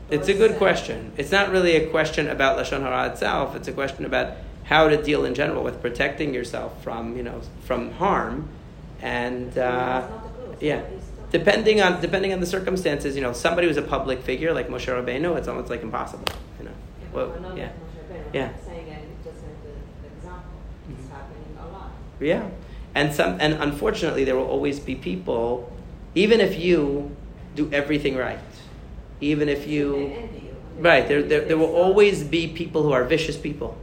It's a good question. It's not really a question about lashon hara itself. It's a question about how to deal in general with protecting yourself from you know from harm, and uh,
has not a clue, so
yeah. depending on depending on the circumstances, you know, somebody who's a public figure like Moshe Rabbeinu, it's almost like impossible. You know, well, yeah, Yeah.
I'm saying, and just as the example, it's
Mhm.
happening a lot.
yeah, and some and unfortunately there will always be people, even if you do everything right, even if you
envy you. and they
right there there, there will always be people who are vicious people,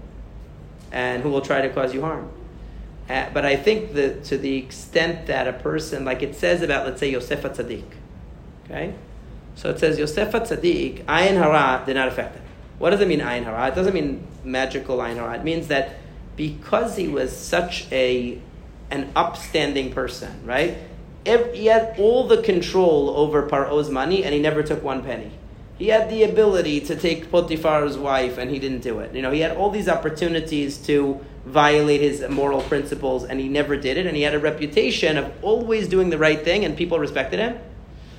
and who will try to cause you harm. Uh, but I think that to the extent that a person, like it says about, let's say, Yosef Tzaddik, okay? So it says Yosef Tzaddik, Ayin Hara did not affect him. What does it mean, Ayin Hara? It doesn't mean magical Ayin Hara. It means that because he was such a an upstanding person, right? Ev- He had all the control over Paro's money, and he never took one penny. He had the ability to take Potiphar's wife, and he didn't do it. You know, he had all these opportunities to violate his moral principles, and he never did it. And he had a reputation of always doing the right thing, and people respected him.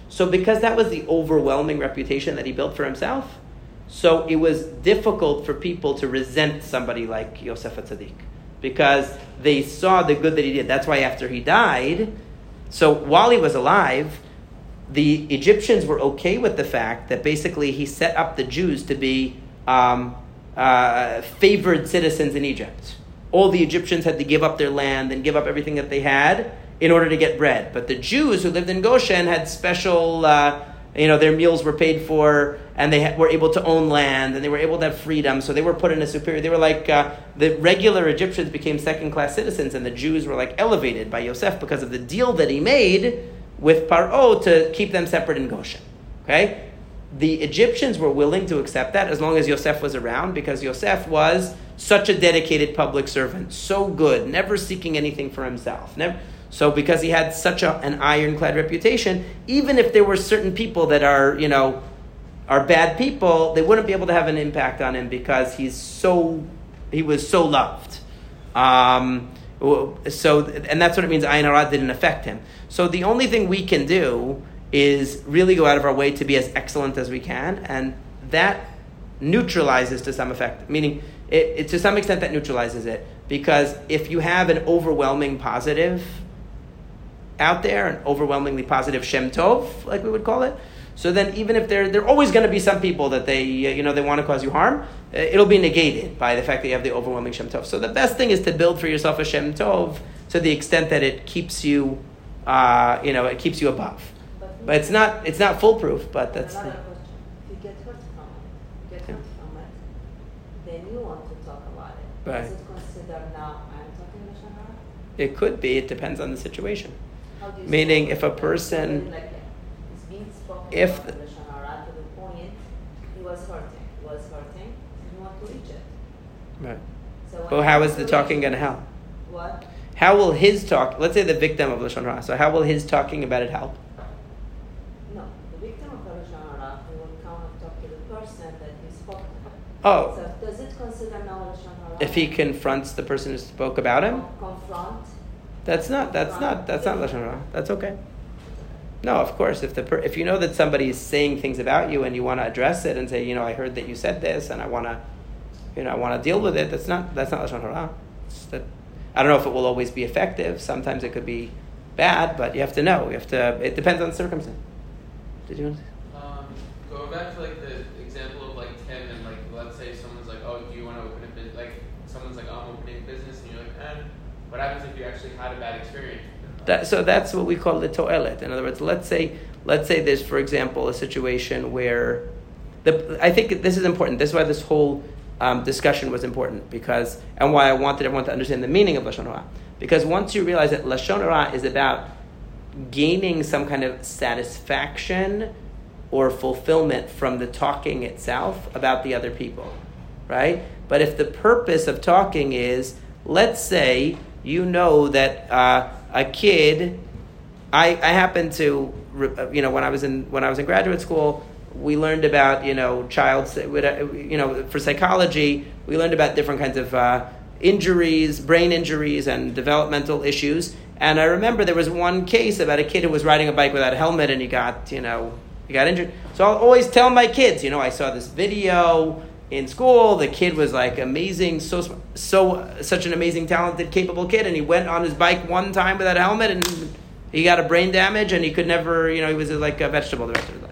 So, because that was the overwhelming reputation that he built for himself, so it was difficult for people to resent somebody like Yosef Tzaddik because they saw the good that he did. That's why after he died, so while he was alive, the Egyptians were okay with the fact that basically he set up the Jews to be um, uh, favored citizens in Egypt. All the Egyptians had to give up their land and give up everything that they had in order to get bread. But the Jews who lived in Goshen had special, uh, you know, their meals were paid for and they were able to own land and they were able to have freedom. So they were put in a superior, they were like, uh, the regular Egyptians became second class citizens and the Jews were like elevated by Yosef because of the deal that he made with Paro to keep them separate in Goshen. Okay? The Egyptians were willing to accept that as long as Yosef was around because Yosef was such a dedicated public servant, so good, never seeking anything for himself. Never, so because he had such a, an ironclad reputation, even if there were certain people that are, you know, are bad people, they wouldn't be able to have an impact on him because he's so he was so loved. Um, so and that's what it means. Ayin didn't affect him. So the only thing we can do is really go out of our way to be as excellent as we can, and that neutralizes to some effect. Meaning, it, it to some extent that neutralizes it because if you have an overwhelming positive out there, an overwhelmingly positive Shem Tov, like we would call it. So then, even if there, there are always going to be some people that they, uh, you know, they want to cause you harm, uh, it'll be negated by the fact that you have the overwhelming Shem Tov. So the best thing is to build for yourself a Shem Tov to the extent that it keeps you, uh, you know, it keeps you above. But it's not, it's not foolproof. But that's the,
question. If you get hurt from it, you get hurt from it, then you want to talk about it.
Right.
Is it considered now I'm talking Lashon Hara?
it could be. It depends on the situation.
How do you
Meaning, if a person-
Like, it's being spoken
if
about in Lashon Hara to the point he was hurting, he was hurting, you want to reach it.
Right.
So you
how is the talking going to help?
What?
How will his talk? Let's say the victim of lashon hara. So how will his talking about it help?
No, the victim of the Lashon Hara, will come and talk to the person that he spoke to.
Oh,
So does it consider now Lashon Hara?
if he confronts the person who spoke about him,
Con- Confront?
That's not that's not that's not lashon hara. That's okay. No, of course. If the per, if you know that somebody is saying things about you and you want to address it and say, you know, I heard that you said this and I want to, you know, I want to deal with it. That's not that's not lashon hara. That I don't know if it will always be effective. Sometimes it could be bad, but you have to know. You have to. It depends on the circumstance. Did you want to?
Um, back to like the example of like Tim and like let's say someone's like, oh, do you want to open a business? Like someone's like, oh, I'm opening a business, and you're like, eh. What happens if you actually had a bad experience?
That, so that's what we call the to'elet. In other words, let's say let's say there's, for example, a situation where the I think this is important. This is why this whole um, discussion was important because and why I wanted everyone to understand the meaning of lashon hara. Because once you realize that lashon hara is about gaining some kind of satisfaction or fulfillment from the talking itself about the other people, right? But if the purpose of talking is, let's say you know that uh, a kid, I, I happen to, uh, you know, when I was in when I was in graduate school, we learned about you know child, you know, for psychology, we learned about different kinds of uh, injuries, brain injuries, and developmental issues. And I remember there was one case about a kid who was riding a bike without a helmet and he got, you know, he got injured. So I'll always tell my kids, you know, I saw this video in school. The kid was like amazing, so so such an amazing, talented, capable kid, and he went on his bike one time without a helmet and He got a brain damage and he could never, you know, he was like a vegetable the rest of his life.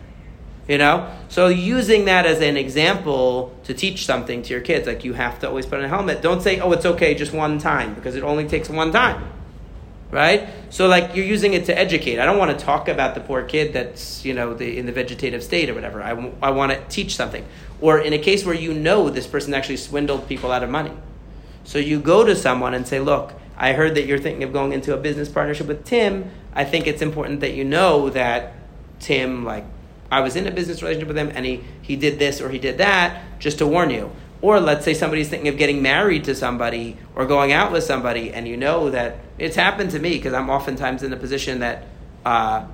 You know? So using that as an example to teach something to your kids, like you have to always put on a helmet. Don't say, oh, it's okay just one time, because it only takes one time. Right? So like you're using it to educate. I don't want to talk about the poor kid that's, you know, the, in the vegetative state or whatever. I, want to teach something. Or in a case where you know this person actually swindled people out of money. So you go to someone and say, look, I heard that you're thinking of going into a business partnership with Tim. I think it's important that you know that Tim, like, I was in a business relationship with him and he, he did this or he did that, just to warn you. Or let's say somebody's thinking of getting married to somebody or going out with somebody, and you know that it's happened to me because I'm oftentimes in a position that uh,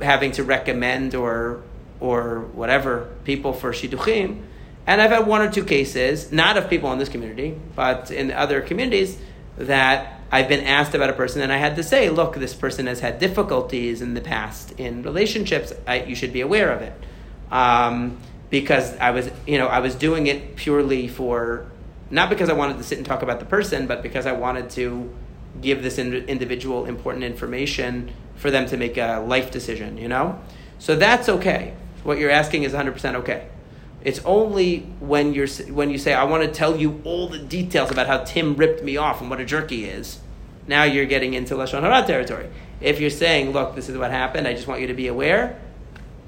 having to recommend or or whatever people for shidduchim. And I've had one or two cases, not of people in this community, but in other communities, that I've been asked about a person and I had to say, look, this person has had difficulties in the past in relationships. I, you should be aware of it. Um, because I was, you know, I was doing it purely for, not because I wanted to sit and talk about the person, but because I wanted to give this in, individual important information for them to make a life decision, you know? So that's okay. What you're asking is 100% okay. It's only when you're when you say, "I want to tell you all the details about how Tim ripped me off and what a jerk he is." Now you're getting into lashon hara territory. If you're saying, "Look, this is what happened. I just want you to be aware,"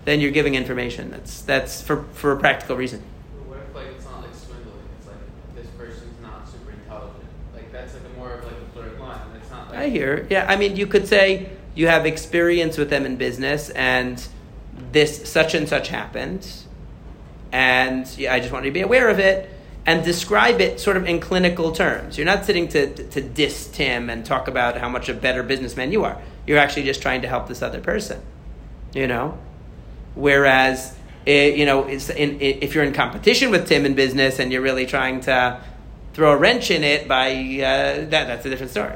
then you're giving information. That's that's for for a practical reason.
What if like it's not like swindling? It's like this person's not super intelligent. Like that's like a more of like a blurred line. It's not like
I hear. Yeah, I mean, you could say you have experience with them in business, and this such and such happened, and yeah, I just want you to be aware of it and describe it sort of in clinical terms. You're not sitting to, to diss Tim and talk about how much a better businessman you are. You're actually just trying to help this other person, you know. Whereas, it, you know, in, if you're in competition with Tim in business and you're really trying to throw a wrench in it by uh, that, that's a different story.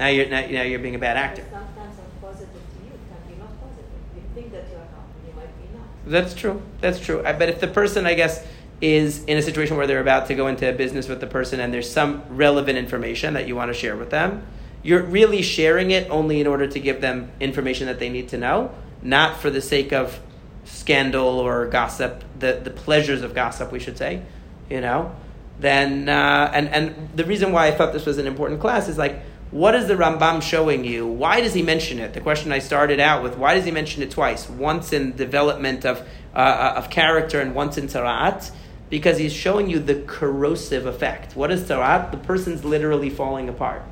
Now you're now, know, you're being a bad actor.
Sometimes I'm positive to you, can be not positive. You think that you are helping, you might be not.
That's true. That's true. I bet if the person, I guess, is in a situation where they're about to go into a business with the person and there's some relevant information that you want to share with them, you're really sharing it only in order to give them information that they need to know, not for the sake of scandal or gossip, the, the pleasures of gossip, we should say, you know. Then, uh, and, and the reason why I thought this was an important class is like, what is the Rambam showing you? Why does he mention it? The question I started out with: Why does he mention it twice? Once in development of uh, of character and once in Tzarat? because he's showing you the corrosive effect. What is Tzarat? The person's literally falling apart.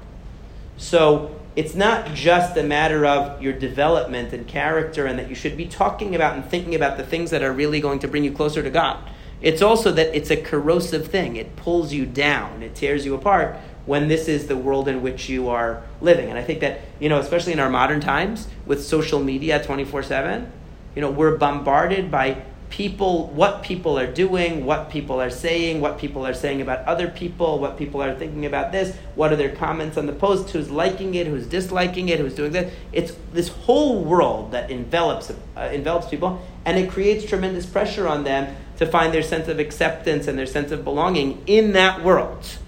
So it's not just a matter of your development and character, and that you should be talking about and thinking about the things that are really going to bring you closer to God. It's also that it's a corrosive thing. It pulls you down. It tears you apart when this is the world in which you are living. And I think that, you know, especially in our modern times with social media 24 7, you know, we're bombarded by people, what people are doing, what people are saying, what people are saying about other people, what people are thinking about this, what are their comments on the post, who's liking it, who's disliking it, who's doing this. It's this whole world that envelops, uh, envelops people, and it creates tremendous pressure on them to find their sense of acceptance and their sense of belonging in that world.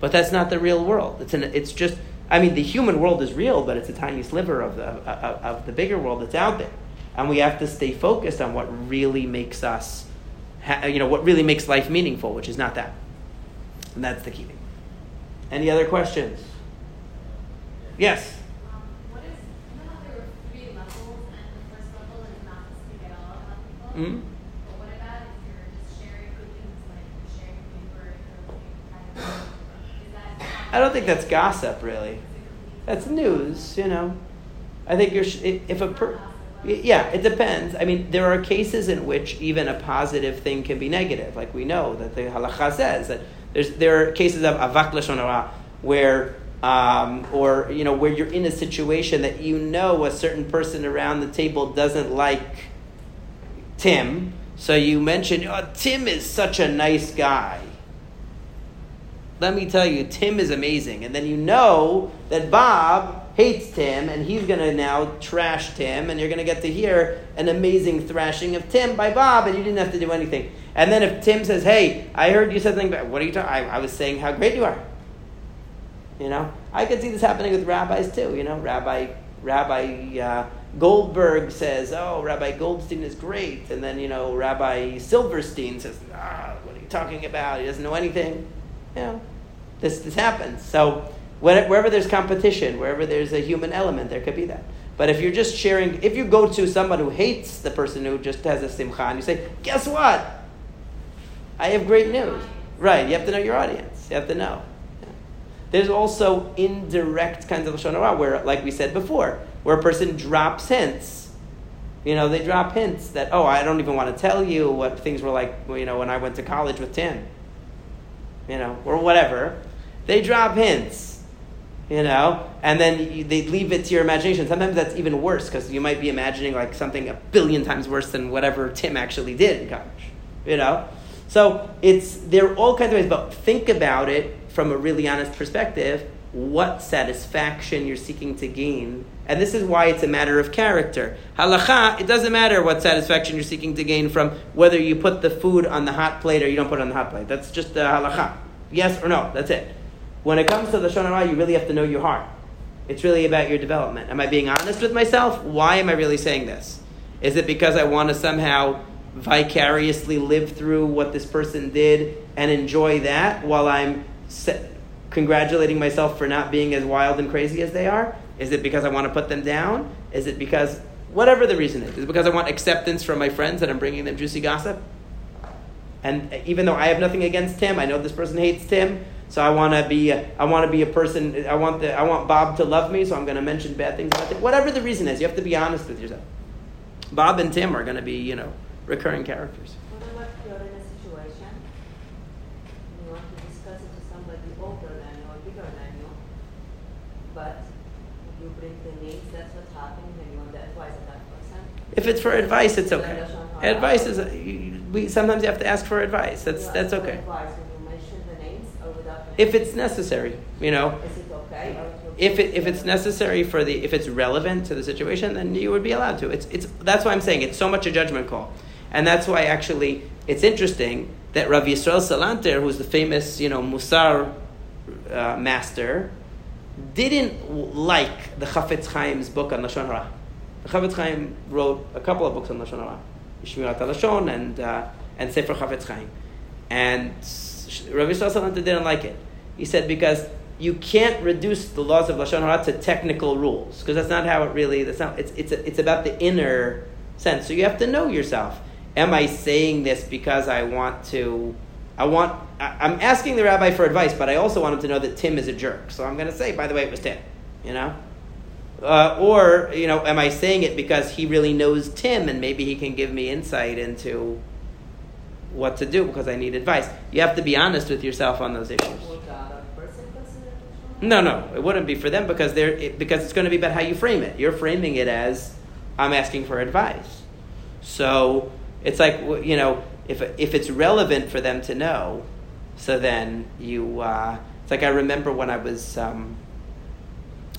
But that's not the real world. It's, an, it's just, I mean, the human world is real, but it's a tiny sliver of the, of, of the bigger world that's out there. And we have to stay focused on what really makes us, ha- you know, what really makes life meaningful, which is not that. And that's the key thing. Any other questions? Yes.
Um, what is, you know how there were three levels, and the first level is not to speak at all about people?
Mhm.
But what about if you're just sharing good news, like you're sharing paper, you're kind of, is that?
I don't think that's gossip, really. That's news, you know. I think you're if a per- yeah, it depends. I mean, there are cases in which even a positive thing can be negative. Like we know that the halacha says that there's there are cases of avak lashon where um, or you know where you're in a situation that you know a certain person around the table doesn't like Tim, so you mention, oh, Tim is such a nice guy. Let me tell you, Tim is amazing. And then you know that Bob hates Tim and he's going to now trash Tim, and you're going to get to hear an amazing thrashing of Tim by Bob, and you didn't have to do anything. And then if Tim says, Hey, I heard you said something about what are you talking I, I was saying how great you are. You know, I could see this happening with rabbis too. You know, Rabbi Rabbi uh, Goldberg says, "Oh, Rabbi Goldstein is great," and then you know Rabbi Silverstein says, "Ah, what are you talking about? He doesn't know anything." You know, this this happens. So wherever there's competition, wherever there's a human element, there could be that. But if you're just sharing, if you go to someone who hates the person who just has a simcha, and you say, "Guess what? I have great news." Right? You have to know your audience. You have to know. There's also indirect kinds of lashon hara where, like we said before, where a person drops hints. You know, they drop hints that, oh, I don't even want to tell you what things were like, you know, when I went to college with Tim. You know, or whatever. They drop hints. You know, and then you, they leave it to your imagination. Sometimes that's even worse because you might be imagining like something a billion times worse than whatever Tim actually did in college. You know, so it's there are all kinds of ways, but think about it from a really honest perspective, what satisfaction you're seeking to gain. And this is why it's a matter of character. Halacha, it doesn't matter what satisfaction you're seeking to gain from whether you put the food on the hot plate or you don't put it on the hot plate. That's just the halacha. Yes or no, that's it. When it comes to Lashon Hara, you really have to know your heart. It's really about your development. Am I being honest with myself? Why am I really saying this? Is it because I want to somehow vicariously live through what this person did and enjoy that while I'm congratulating myself for not being as wild and crazy as they are? Is it because I want to put them down? Is it because, whatever the reason is, is it because I want acceptance from my friends that I'm bringing them juicy gossip? And even though I have nothing against Tim, I know this person hates Tim, so I want to be, I want to be a person. I want the, I want Bob to love me, so I'm going to mention bad things about Tim. Whatever the reason is, you have to be honest with yourself. Bob and Tim are going to be, you know, recurring characters. If it's for advice, it's okay. Advice is we sometimes you have to ask for advice. That's that's okay. If it's necessary, you know. If it, if it's necessary for the if it's relevant to the situation, then you would be allowed to. It's it's that's why I'm saying it's so much a judgment call, and that's why actually it's interesting that Rav Yisrael Salanter, who's the famous you know Musar uh, master, didn't like the Chafetz Chaim's book on lashon hara. Chafetz Chaim wrote a couple of books on Lashon Hara, Shmirat HaLashon and, uh, and Sefer Chafetz Chaim. And Rabbi Yisrael didn't like it. He said because you can't reduce the laws of Lashon Hara to technical rules, because that's not how it really, that's not, it's, it's, it's about the inner sense. So you have to know yourself. Am I saying this because I want to, I want, I, I'm asking the rabbi for advice, but I also want him to know that Tim is a jerk. So I'm going to say, by the way, it was Tim, you know? Uh, or, you know, am I saying it because he really knows Tim and maybe he can give me insight into what to do because I need advice? You have to be honest with yourself on those issues. No, no, it wouldn't be for them because they're it, because it's going to be about how you frame it. You're framing it as I'm asking for advice. So it's like you know if if it's relevant for them to know, so then you uh, it's like I remember when I was. Um,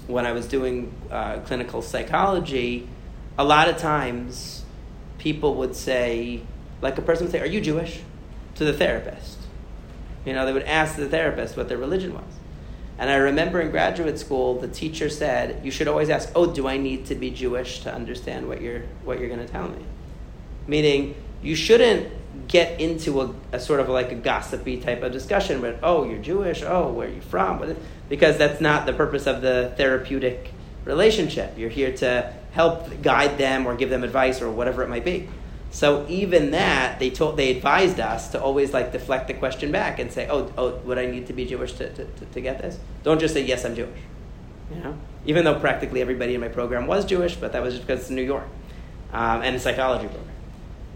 when I was doing uh, clinical psychology, a lot of times people would say, like a person would say, Are you Jewish? to the therapist. You know, they would ask the therapist what their religion was. And I remember in graduate school, the teacher said, You should always ask, Oh, do I need to be Jewish to understand what you're, what you're going to tell me? Meaning, you shouldn't get into a, a, sort of like a gossipy type of discussion where, oh, you're Jewish, oh, where are you from? Because that's not the purpose of the therapeutic relationship. You're here to help guide them or give them advice or whatever it might be. So even that, they told, they advised us to always like deflect the question back and say, oh, oh, would I need to be Jewish to, to, to, to get this? Don't just say, yes, I'm Jewish. You know? Even though practically everybody in my program was Jewish, but that was just because it's New York um, and a psychology program.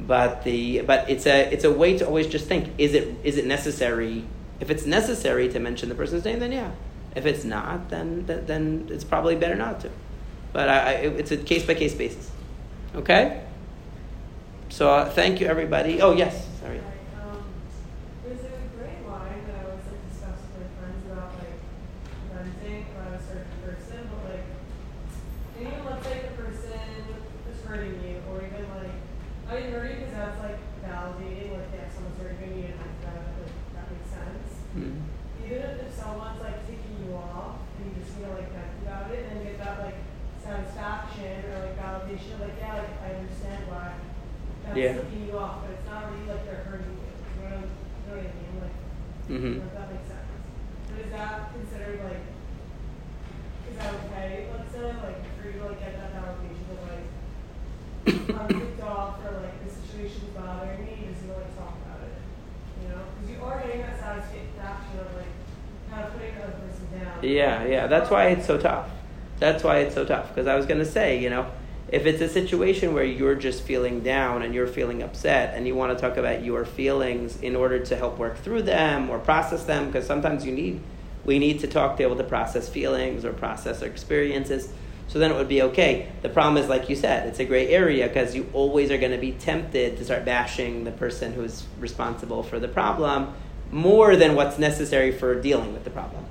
But the but it's a it's a way to always just think: is it is it necessary? If it's necessary to mention the person's name, then yeah. If it's not, then then, it's probably better not to. But I, I, it's a case by case basis. Okay. So uh, thank you, everybody. Oh yes, sorry.
I agree because that's like validating, like yeah, someone's hurting giving and an extra, like that makes sense. Mm-hmm. Even if, if someone's like taking you off and you just feel like that about it and get that like satisfaction or like validation, like yeah, like I understand why that's yeah. taking you off, but it's not really like they're hurting you. You know, what I mean? Like,
mm-hmm.
if that makes sense. But is that considered like? Is that okay? Let's say like for you to like get that validation of like.
Yeah, yeah. That's why it's so tough. That's why it's so tough. Because I was going to say, you know, if it's a situation where you're just feeling down and you're feeling upset and you want to talk about your feelings in order to help work through them or process them, because sometimes you need, we need to talk to be able to process feelings or process our experiences. So then it would be okay. The problem is, like you said, it's a gray area because you always are going to be tempted to start bashing the person who's responsible for the problem more than what's necessary for dealing with the problem.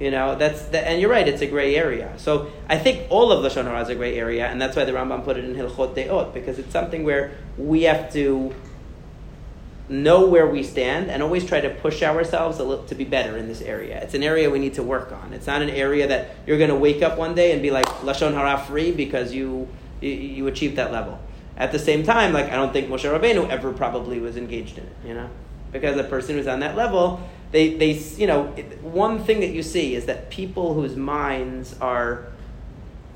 You know, that's the, and you're right. It's a gray area. So I think all of lashon hara is a gray area, and that's why the Rambam put it in Hilchot Deot because it's something where we have to know where we stand and always try to push ourselves a little to be better in this area. It's an area we need to work on. It's not an area that you're going to wake up one day and be like lashon hara free because you you, you achieved that level. At the same time, like I don't think Moshe Rabbeinu ever probably was engaged in it. You know, because a person who's on that level they, they, you know, one thing that you see is that people whose minds are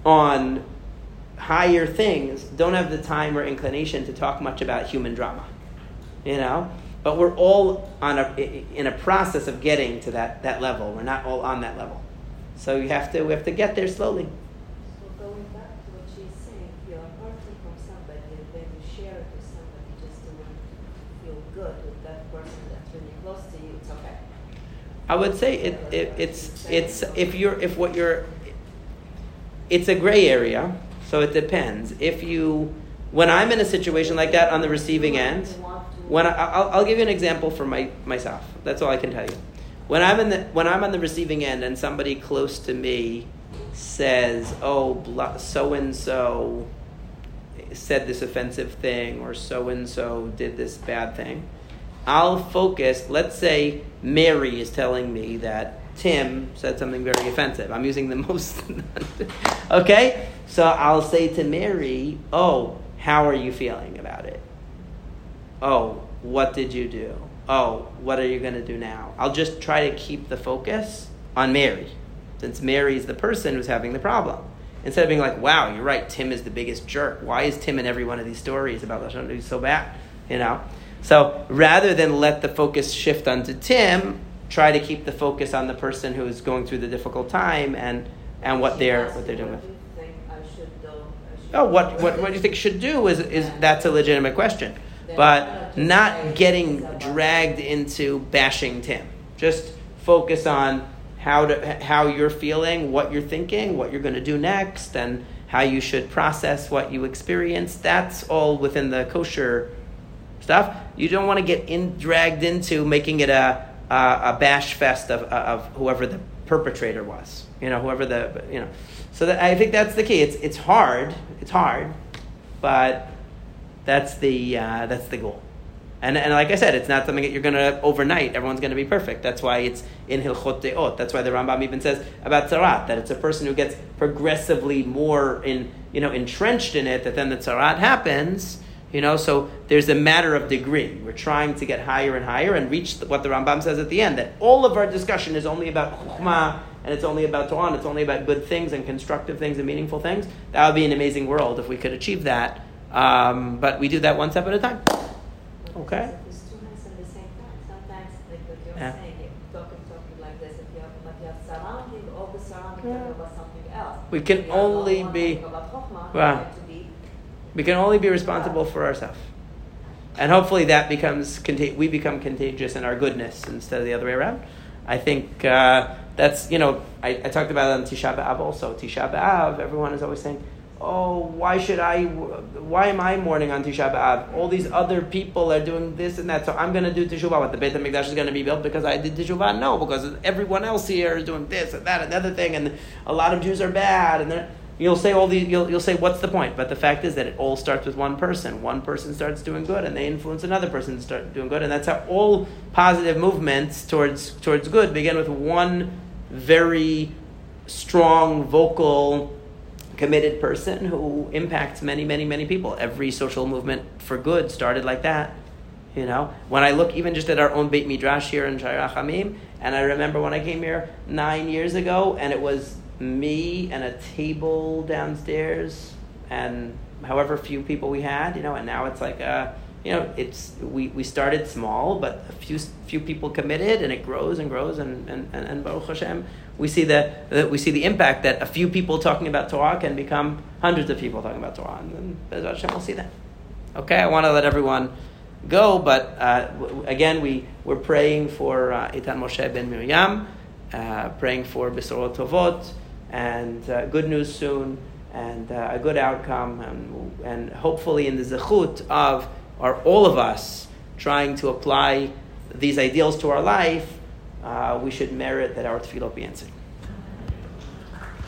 on higher things don't have the time or inclination to talk much about human drama, you know. But we're all on a in a process of getting to that, that level. We're not all on that level, so you have to we have to get there slowly.
Good with that person that's close to you, it's okay.
I would say it, it it's it's if you're if what you're it's a gray area, so it depends. If you when I'm in a situation like that on the receiving end, when I, I'll, I'll give you an example for my, myself. That's all I can tell you. When I'm in the when I'm on the receiving end and somebody close to me says, "Oh, so and so said this offensive thing," or "So and so did this bad thing," I'll focus. Let's say Mary is telling me that Tim said something very offensive. I'm using the most. okay? So I'll say to Mary, Oh, how are you feeling about it? Oh, what did you do? Oh, what are you going to do now? I'll just try to keep the focus on Mary, since Mary's the person who's having the problem. Instead of being like, wow, you're right, Tim is the biggest jerk. Why is Tim in every one of these stories about Lashon Hara so bad? You know? So rather than let the focus shift onto Tim, try to keep the focus on the person who is going through the difficult time and, and what they're what they're doing with. Oh, what, what, what you think should do is, is that's a legitimate question. But not getting dragged into bashing Tim. Just focus on how to how you're feeling, what you're thinking, what you're going to do next, and how you should process what you experienced. That's all within the kosher stuff. You don't want to get in, dragged into making it a, a, a bash fest of, of whoever the perpetrator was. You know, whoever the, you know. So that, I think that's the key. It's, it's hard. It's hard. But that's the, uh, that's the goal. And, and like I said, it's not something that you're going to overnight. Everyone's going to be perfect. That's why it's in Hilchot Deot. That's why the Rambam even says about Tzarat, that it's a person who gets progressively more in, you know, entrenched in it, that then the Tzarat happens. You know, so there's a matter of degree. We're trying to get higher and higher and reach what the Rambam says at the end that all of our discussion is only about Chochmah and it's only about Torah and it's only about good things and constructive things and meaningful things. That would be an amazing world if we could achieve that. Um, but we do that one step at a time. Okay?
It's two hands at the same time. Sometimes, like what you're
Yeah.
saying, you're talking, talking like this, if you're, but you're surrounding, all the surrounding
Yeah.
talking about something else.
We can only be-
talking
We can only be responsible for ourselves. And hopefully that becomes, we become contagious in our goodness instead of the other way around. I think uh, that's, you know, I, I talked about it on Tisha B'Av also. Tisha B'Av, everyone is always saying, oh, why should I, why am I mourning on Tisha B'Av? All these other people are doing this and that, so I'm going to do Teshuvah. What, the Beit HaMikdash is going to be built because I did Teshuvah? No, because everyone else here is doing this and that and the other thing, and a lot of Jews are bad, and they're... You'll say all these. You'll, you'll say, "What's the point?" But the fact is that it all starts with one person. One person starts doing good, and they influence another person to start doing good, and that's how all positive movements towards towards good begin with one very strong, vocal, committed person who impacts many, many, many people. Every social movement for good started like that. You know, when I look even just at our own Beit Midrash here in Shai Rachamim, and I remember when I came here nine years ago, and it was me and a table downstairs, and however few people we had, you know, and now it's like a, you know, it's we, we started small, but a few few people committed, and it grows and grows, and and, and, and Baruch Hashem, we see the, we see the impact that a few people talking about Torah can become hundreds of people talking about Torah, and then Bezrat Hashem will see that. Okay, I want to let everyone go, but uh, again, we we're praying for uh, Itan Moshe ben Miriam, uh, praying for Besorot Tovot, and uh, good news soon, and uh, a good outcome, and, and hopefully in the zechut of are all of us trying to apply these ideals to our life, uh, we should merit that our tefillah be answered.